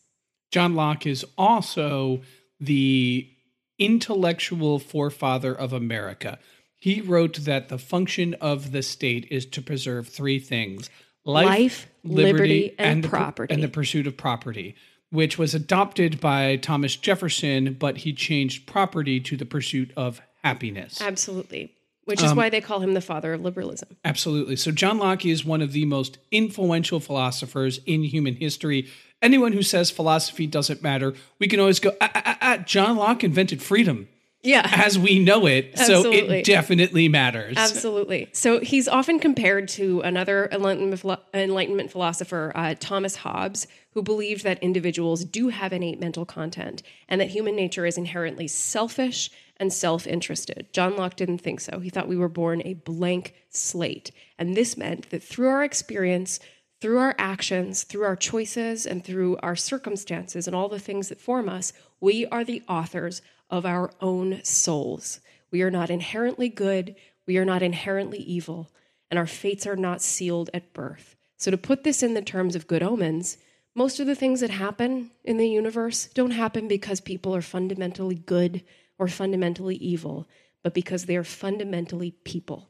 John Locke is also the intellectual forefather of America. He wrote that the function of the state is to preserve three things Life, liberty, and the, property. and the pursuit of property, which was adopted by Thomas Jefferson, but he changed property to the pursuit of happiness. Absolutely. Which is why they call him the father of liberalism. Absolutely. So John Locke is one of the most influential philosophers in human history. Anyone who says philosophy doesn't matter, we can always go, ah, ah, ah, ah, John Locke invented freedom Yeah. as we know it. So it definitely matters. Absolutely. So he's often compared to another Enlightenment, Enlightenment philosopher, uh, Thomas Hobbes, who believed that individuals do have innate mental content and that human nature is inherently selfish and self interested. John Locke didn't think so. He thought we were born a blank slate. And this meant that through our experience, through our actions, through our choices, and through our circumstances and all the things that form us, we are the authors of our own souls. We are not inherently good, we are not inherently evil, and our fates are not sealed at birth. So, to put this in the terms of good omens, most of the things that happen in the universe don't happen because people are fundamentally good or fundamentally evil, but because they are fundamentally people.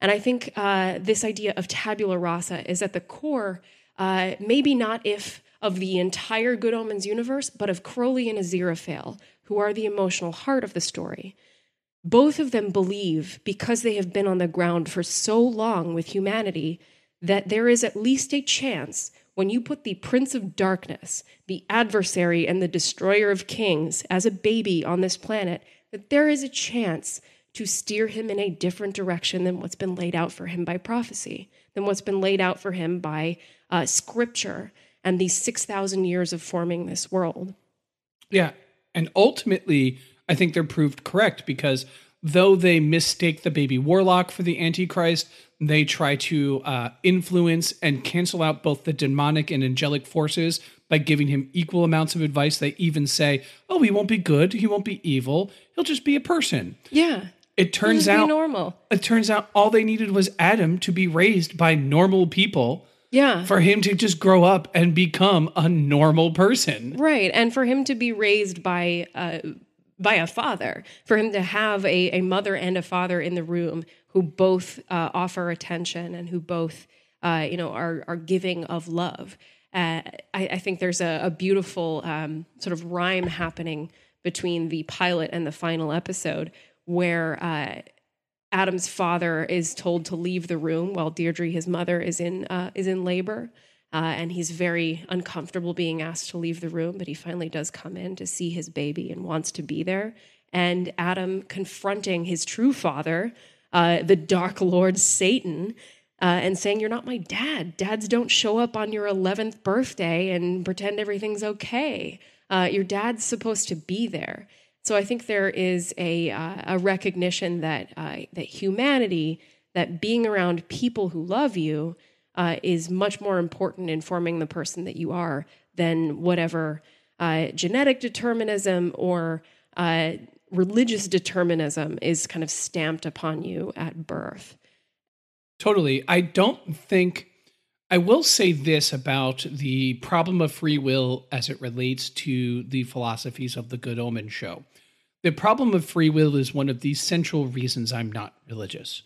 And I think uh, this idea of tabula rasa is at the core, uh, maybe not if of the entire Good Omens universe, but of Crowley and Aziraphale, who are the emotional heart of the story. Both of them believe, because they have been on the ground for so long with humanity, that there is at least a chance when you put the Prince of Darkness, the adversary and the destroyer of kings, as a baby on this planet, that there is a chance to steer him in a different direction than what's been laid out for him by prophecy, than what's been laid out for him by uh, scripture and these 6,000 years of forming this world. Yeah. And ultimately, I think they're proved correct because though they mistake the baby warlock for the Antichrist, they try to uh, influence and cancel out both the demonic and angelic forces by giving him equal amounts of advice. They even say, "Oh, he won't be good. He won't be evil. He'll just be a person." Yeah. It turns out normal. It turns out all they needed was Adam to be raised by normal people Yeah. for him to just grow up and become a normal person. Right, and for him to be raised by uh, by a father, for him to have a, a mother and a father in the room who both uh, offer attention and who both uh, you know are are giving of love. Uh, I, I think there's a, a beautiful um, sort of rhyme happening between the pilot and the final episode where uh, Adam's father is told to leave the room while Deirdre, his mother, is in uh, is in labor, uh, and he's very uncomfortable being asked to leave the room. But he finally does come in to see his baby and wants to be there. And Adam confronting his true father, uh, the Dark Lord Satan, uh, and saying, "You're not my dad. Dads don't show up on your eleventh birthday and pretend everything's okay. Uh, your dad's supposed to be there." So I think there is a uh, a recognition that uh, that humanity, that being around people who love you, uh, is much more important in forming the person that you are than whatever uh, genetic determinism or uh, religious determinism is kind of stamped upon you at birth. Totally. I don't think I will say this about the problem of free will as it relates to the philosophies of the Good Omen show. The problem of free will is one of the central reasons I'm not religious.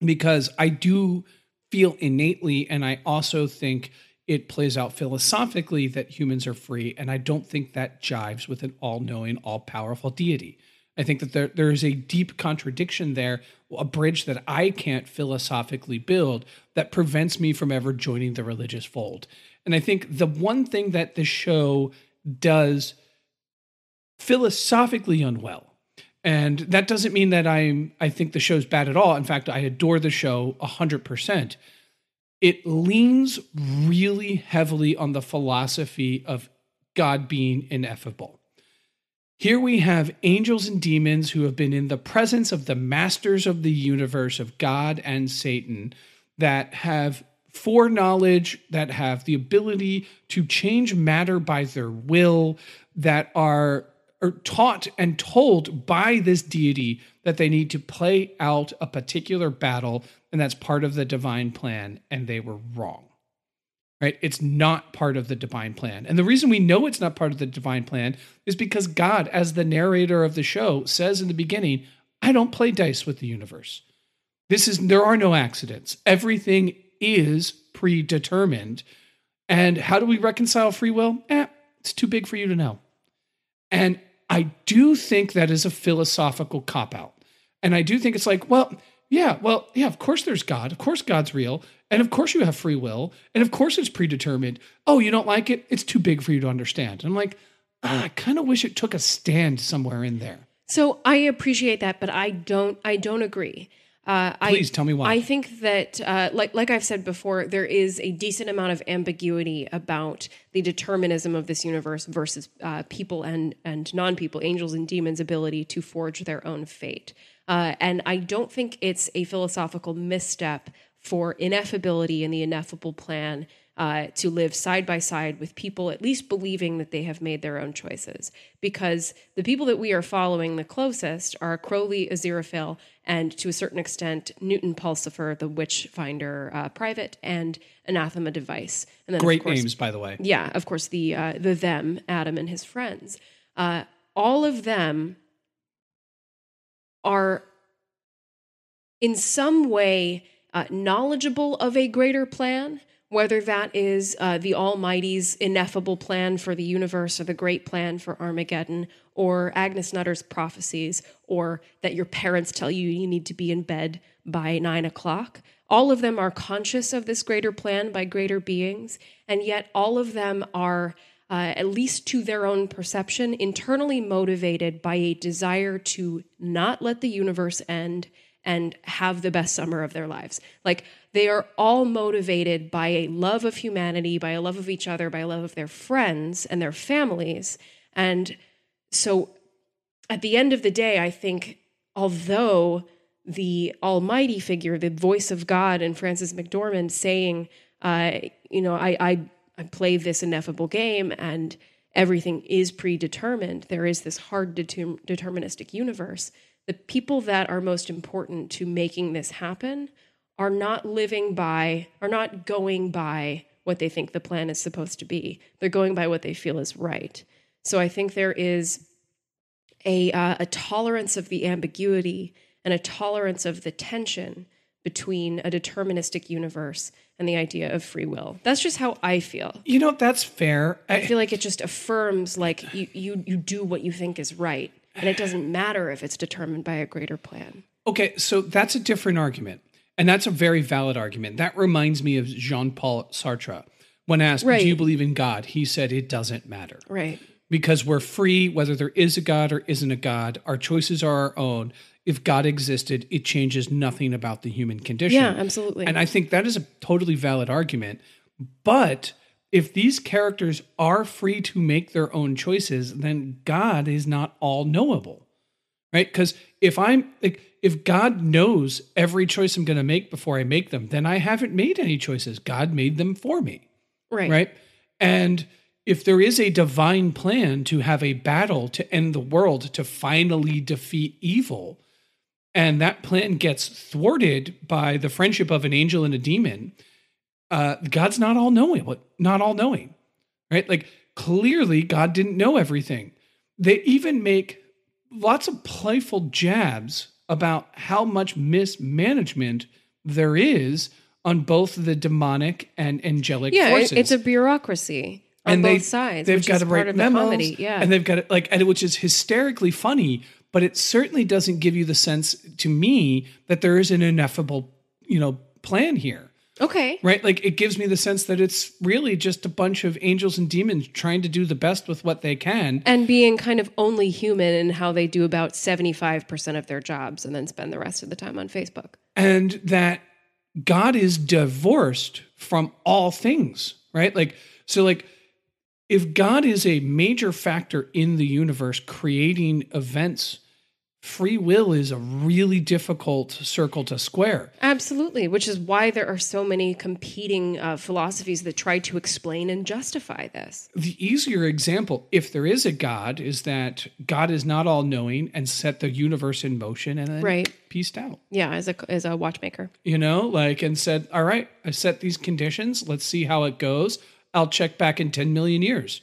Because I do feel innately, and I also think it plays out philosophically that humans are free. And I don't think that jives with an all knowing, all powerful deity. I think that there, there is a deep contradiction there, a bridge that I can't philosophically build that prevents me from ever joining the religious fold. And I think the one thing that the show does philosophically unwell, and that doesn't mean that I'm I think the show's bad at all. In fact, I adore the show 100%. It leans really heavily on the philosophy of God being ineffable. Here we have angels and demons who have been in the presence of the masters of the universe, of God and Satan, that have foreknowledge, that have the ability to change matter by their will, that are, are taught and told by this deity that they need to play out a particular battle, and that's part of the divine plan, and they were wrong right? It's not part of the divine plan. And the reason we know it's not part of the divine plan is because God, as the narrator of the show, says in the beginning, I don't play dice with the universe. This is there are no accidents. Everything is predetermined. And how do we reconcile free will? Eh, it's too big for you to know. And I do think that is a philosophical cop out. And I do think it's like, well, yeah, well, yeah, of course there's God. Of course God's real. And of course you have free will. And of course it's predetermined. Oh, you don't like it? It's too big for you to understand. And I'm like, ah, I kind of wish it took a stand somewhere in there. So I appreciate that, but I don't. I don't agree. Uh, Please I, tell me why. I think that, uh, like like I've said before, there is a decent amount of ambiguity about the determinism of this universe versus uh, people and and non people, angels and demons' ability to forge their own fate. Uh, and I don't think it's a philosophical misstep for ineffability and the ineffable plan uh, to live side by side with people at least believing that they have made their own choices. Because the people that we are following the closest are Crowley, Aziraphale, and to a certain extent, Newton Pulsifer, the Witchfinder uh, Private, and Anathema Device. And then, of Great course- names, by the way. yeah, of course, the uh, the them, Adam and his friends. Uh, all of them are in some way uh, knowledgeable of a greater plan whether that is uh, the Almighty's ineffable plan for the universe or the great plan for Armageddon, or Agnes Nutter's prophecies, or that your parents tell you you need to be in bed by nine o'clock. All of them are conscious of this greater plan by greater beings, and yet all of them are, uh, at least to their own perception, internally motivated by a desire to not let the universe end and have the best summer of their lives. Like they are all motivated by a love of humanity, by a love of each other, by a love of their friends and their families. And so at the end of the day, I think although the almighty figure, the voice of God and Frances McDormand saying, uh, you know, I, I, I play this ineffable game and everything is predetermined. There is this hard deterministic universe the people that are most important to making this happen are not living by, are not going by what they think the plan is supposed to be. They're going by what they feel is right. So I think there is a, uh, a tolerance of the ambiguity and a tolerance of the tension between a deterministic universe and the idea of free will. That's just how I feel. You know, that's fair. I, I feel like it just affirms like you, you you do what you think is right and it doesn't matter if it's determined by a greater plan. Okay, so that's a different argument. And that's a very valid argument. That reminds me of Jean Paul Sartre. When asked, right. Do you believe in God? He said, It doesn't matter. Right. Because we're free, whether there is a God or isn't a God. Our choices are our own. If God existed, it changes nothing about the human condition. Yeah, absolutely. And I think that is a totally valid argument. But if these characters are free to make their own choices, then God is not all knowable, right? Because if I'm like, if God knows every choice I'm going to make before I make them, then I haven't made any choices. God made them for me, right? Right. And if there is a divine plan to have a battle to end the world, to finally defeat evil, and that plan gets thwarted by the friendship of an angel and a demon, uh, God's not all knowing, not all knowing, right? Like clearly God didn't know everything. They even make lots of playful jabs about how much mismanagement there is on both the demonic and angelic yeah, forces. it's a bureaucracy on and both they, sides. They've got to write memos, comedy, yeah, and they've got it like, and which is hysterically funny, but it certainly doesn't give you the sense to me that there is an ineffable, you know, plan here. Okay. Right? Like it gives me the sense that it's really just a bunch of angels and demons trying to do the best with what they can. And being kind of only human in how they do about 75% of their jobs and then spend the rest of the time on Facebook. And that God is divorced from all things, right? Like, so like, if God is a major factor in the universe creating events free will is a really difficult circle to square. Absolutely, which is why there are so many competing uh, philosophies that try to explain and justify this. The easier example, if there is a God, is that God is not all knowing and set the universe in motion and then right. pieced out. Yeah, as a as a watchmaker. You know, like and said, "All right, I set these conditions. Let's see how it goes. I'll check back in 10 million years."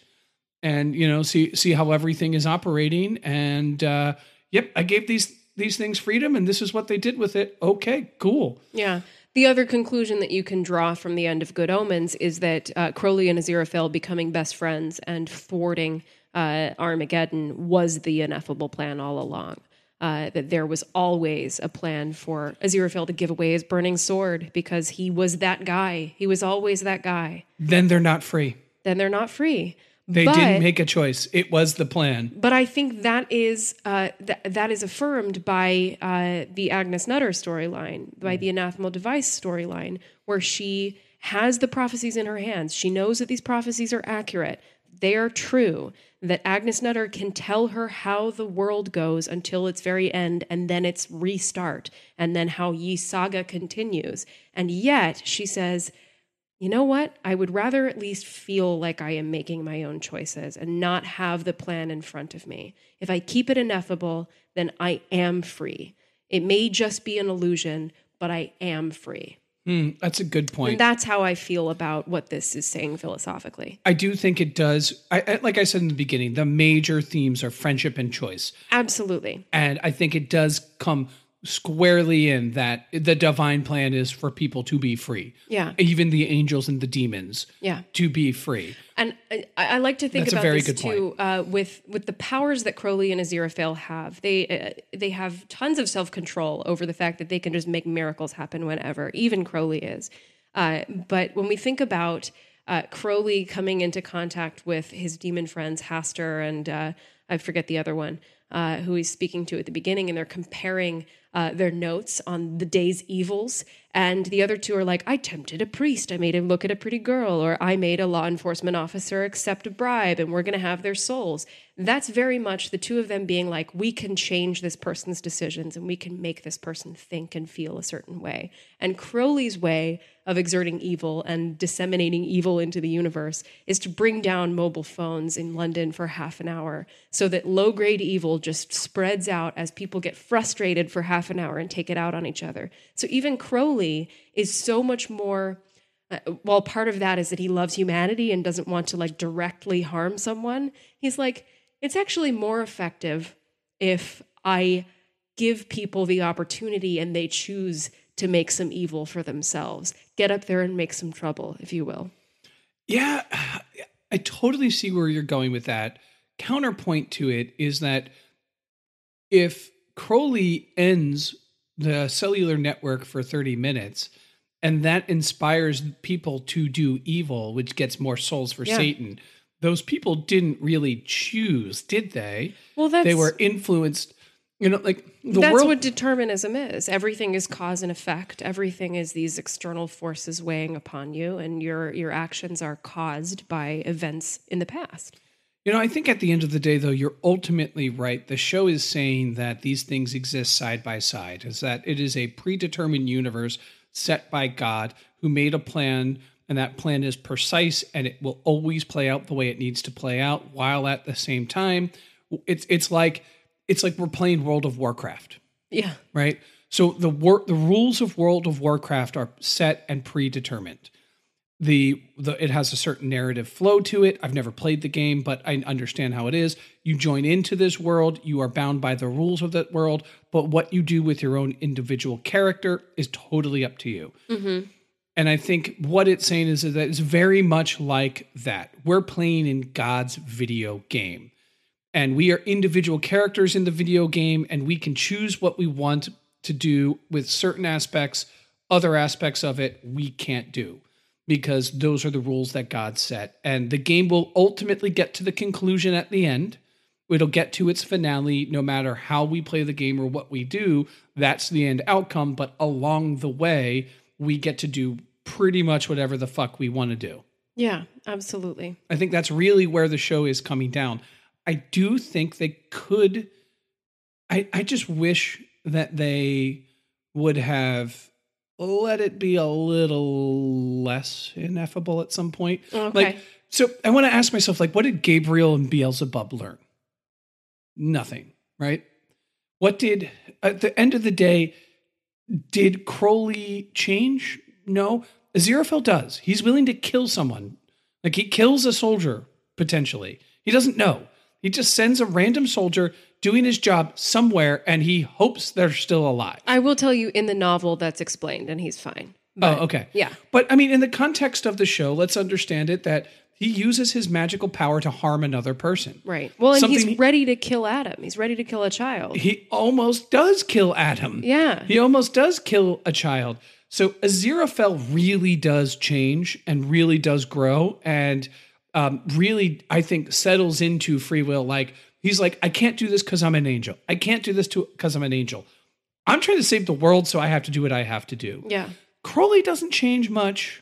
And you know, see see how everything is operating and uh yep, I gave these these things freedom and this is what they did with it. Okay, cool. Yeah. The other conclusion that you can draw from the end of Good Omens is that uh, Crowley and Aziraphale becoming best friends and thwarting uh, Armageddon was the ineffable plan all along. Uh, that there was always a plan for Aziraphale to give away his burning sword because he was that guy. He was always that guy. Then they're not free. Then they're not free. They but, didn't make a choice. It was the plan. But I think that is uh, th- that is affirmed by uh, the Agnes Nutter storyline, by the Anathema device storyline, where she has the prophecies in her hands. She knows that these prophecies are accurate. They are true. That Agnes Nutter can tell her how the world goes until its very end, and then its restart, and then how Ye Saga continues. And yet she says you know what? I would rather at least feel like I am making my own choices and not have the plan in front of me. If I keep it ineffable, then I am free. It may just be an illusion, but I am free. Mm, that's a good point. And that's how I feel about what this is saying philosophically. I do think it does. I, like I said in the beginning, the major themes are friendship and choice. Absolutely. And I think it does come squarely in that the divine plan is for people to be free. Yeah. Even the angels and the demons Yeah. to be free. And I, I like to think That's about this too. Uh, with with the powers that Crowley and Aziraphale have, they uh, they have tons of self control over the fact that they can just make miracles happen whenever. Even Crowley is. Uh, but when we think about uh, Crowley coming into contact with his demon friends Hastur and uh, I forget the other one, uh, who he's speaking to at the beginning, and they're comparing uh, their notes on the day's evils. And the other two are like, I tempted a priest. I made him look at a pretty girl, or I made a law enforcement officer accept a bribe, and we're going to have their souls. That's very much the two of them being like, we can change this person's decisions and we can make this person think and feel a certain way. And Crowley's way of exerting evil and disseminating evil into the universe is to bring down mobile phones in London for half an hour so that low grade evil just spreads out as people get frustrated for half an hour and take it out on each other. So even Crowley is so much more. Uh, well part of that is that he loves humanity and doesn't want to like directly harm someone, he's like, it's actually more effective if I give people the opportunity and they choose to make some evil for themselves. Get up there and make some trouble, if you will. Yeah, I totally see where you're going with that. Counterpoint to it is that if Crowley ends the cellular network for 30 minutes and that inspires people to do evil, which gets more souls for Yeah. Satan, those people didn't really choose, did they? Well, that's they were influenced. You know, like the that's world. what determinism is. Everything is cause and effect. Everything is these external forces weighing upon you, and your your actions are caused by events in the past. You know, I think at the end of the day, though, you're ultimately right. The show is saying that these things exist side by side, is that it is a predetermined universe set by God who made a plan, and that plan is precise and it will always play out the way it needs to play out, while at the same time, it's it's like it's like we're playing World of Warcraft Yeah, right? So the wor- the rules of World of Warcraft are set and predetermined. The, the it has a certain narrative flow to it. I've never played the game, but I understand how it is. You join into this world, you are bound by the rules of that world, but what you do with your own individual character is totally up to you. Mm-hmm. And I think what it's saying is that it's very much like that. We're playing in God's video game and we are individual characters in the video game and we can choose what we want to do with certain aspects other aspects of it we can't do because those are the rules that god set and the game will ultimately get to the conclusion at the end it'll get to its finale no matter how we play the game or what we do that's the end outcome but along the way we get to do pretty much whatever the fuck we want to do yeah, absolutely. I think that's really where the show is coming down. I do think they could. I I just wish that they would have let it be a little less ineffable at some point. Okay. Like, so I want to ask myself, like, what did Gabriel and Beelzebub learn? Nothing, right? What did at the end of the day? Did Crowley change? No. Aziraphale does. He's willing to kill someone. Like he kills a soldier potentially. He doesn't know. He just sends a random soldier doing his job somewhere and he hopes they're still alive. I will tell you in the novel that's explained, and he's fine. But, oh, okay. Yeah. But I mean, in the context of the show, let's understand it that he uses his magical power to harm another person. Right. Well, and Something- he's ready to kill Adam. He's ready to kill a child. He almost does kill Adam. Yeah. He almost does kill a child. So Aziraphale really does change and really does grow and um, really, I think, settles into free will. Like he's like, I can't do this because I'm an angel. I can't do this to because I'm an angel. I'm trying to save the world, so I have to do what I have to do. yeah. Crowley doesn't change much.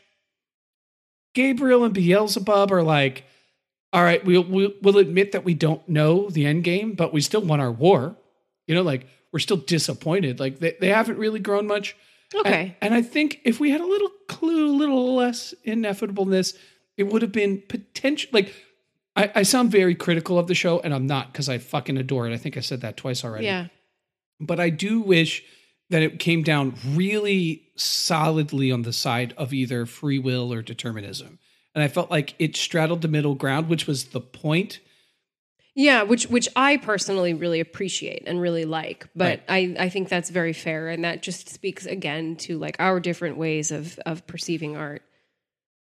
Gabriel and Beelzebub are like, all right, we'll, we'll we'll admit that we don't know the end game, but we still won our war. You know, like we're still disappointed. Like they, they haven't really grown much. Okay. And, and I think if we had a little clue, a little less inevitableness, it would have been potential. Like I, I sound very critical of the show, and I'm not because I fucking adore it. I think I said that twice already yeah. but I do wish that it came down really solidly on the side of either free will or determinism. And I felt like it straddled the middle ground, which was the point. Yeah, which which I personally really appreciate and really like. But Right. I, I think that's very fair and that just speaks again to like our different ways of of perceiving art.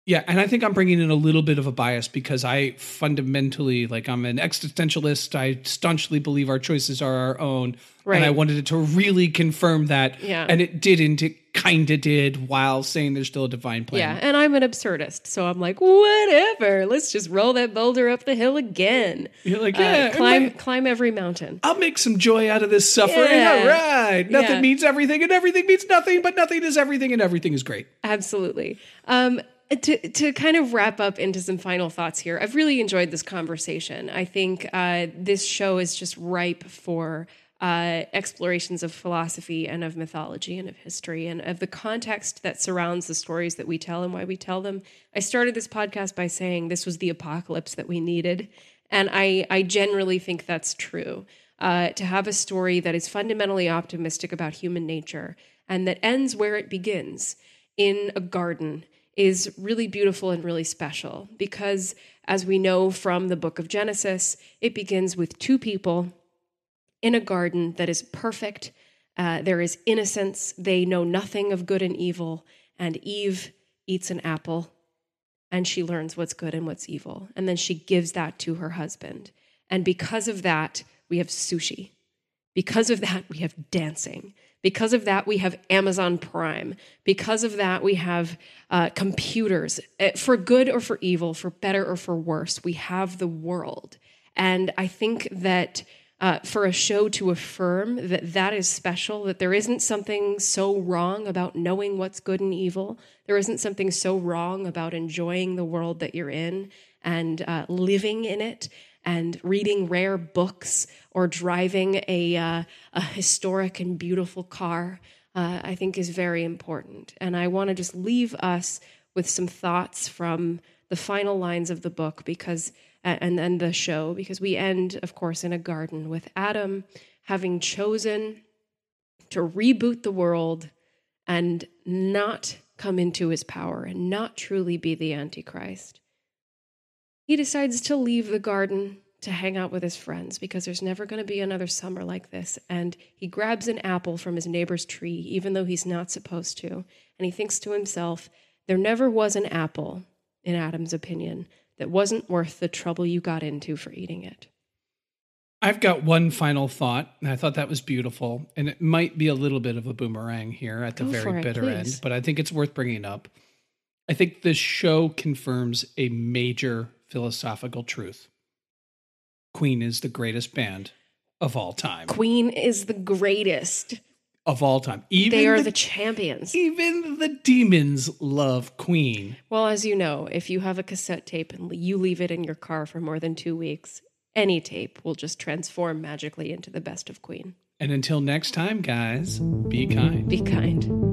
Yeah, and I think I'm bringing in a little bit of a bias because I fundamentally, like, I'm an existentialist. I staunchly believe our choices are our own, right. and I wanted it to really confirm that. Yeah. and it didn't. It kind of did, while saying there's still a divine plan. Yeah, and I'm an absurdist, so I'm like, whatever. Let's just roll that boulder up the hill again. You're like, Uh, yeah, it climb might- climb every mountain. I'll make some joy out of this suffering. Yeah. All right, nothing Yeah. means everything, and everything means nothing, but nothing is everything, and everything is great. Absolutely. Um, to to kind of wrap up into some final thoughts here, I've really enjoyed this conversation. I think uh, this show is just ripe for uh, explorations of philosophy and of mythology and of history and of the context that surrounds the stories that we tell and why we tell them. I started this podcast by saying this was the apocalypse that we needed, and I I generally think that's true. Uh, to have a story that is fundamentally optimistic about human nature and that ends where it begins in a garden is really beautiful and really special because, as we know from the book of Genesis, it begins with two people in a garden that is perfect. Uh, there is innocence. They know nothing of good and evil. And Eve eats an apple and she learns what's good and what's evil. And then she gives that to her husband. And because of that, we have sushi. Because of that, we have dancing. Because of that, we have Amazon Prime. Because of that, we have uh, computers. Uh, For good or for evil, for better or for worse, we have the world. And I think that uh, for a show to affirm that that is special, that there isn't something so wrong about knowing what's good and evil, there isn't something so wrong about enjoying the world that you're in and uh, living in it and reading rare books or driving a, uh, a historic and beautiful car, uh, I think is very important. And I want to just leave us with some thoughts from the final lines of the book because and then the show because we end of course in a garden with Adam having chosen to reboot the world and not come into his power and not truly be the antichrist he decides to leave the garden to hang out with his friends because there's never going to be another summer like this. And he grabs an apple from his neighbor's tree, even though he's not supposed to. And he thinks to himself, there never was an apple, in Adam's opinion, that wasn't worth the trouble you got into for eating it. I've got one final thought, and I thought that was beautiful, and it might be a little bit of a boomerang here at the Go very it, bitter end, but I think it's worth bringing up. I think this show confirms a major philosophical truth. Queen is the greatest band of all time. Queen is the greatest. Of all time. Even They are the, the champions. even the demons love Queen. Well, as you know, if you have a cassette tape and you leave it in your car for more than two weeks, any tape will just transform magically into the best of Queen. And until next time, guys, be kind. Be kind.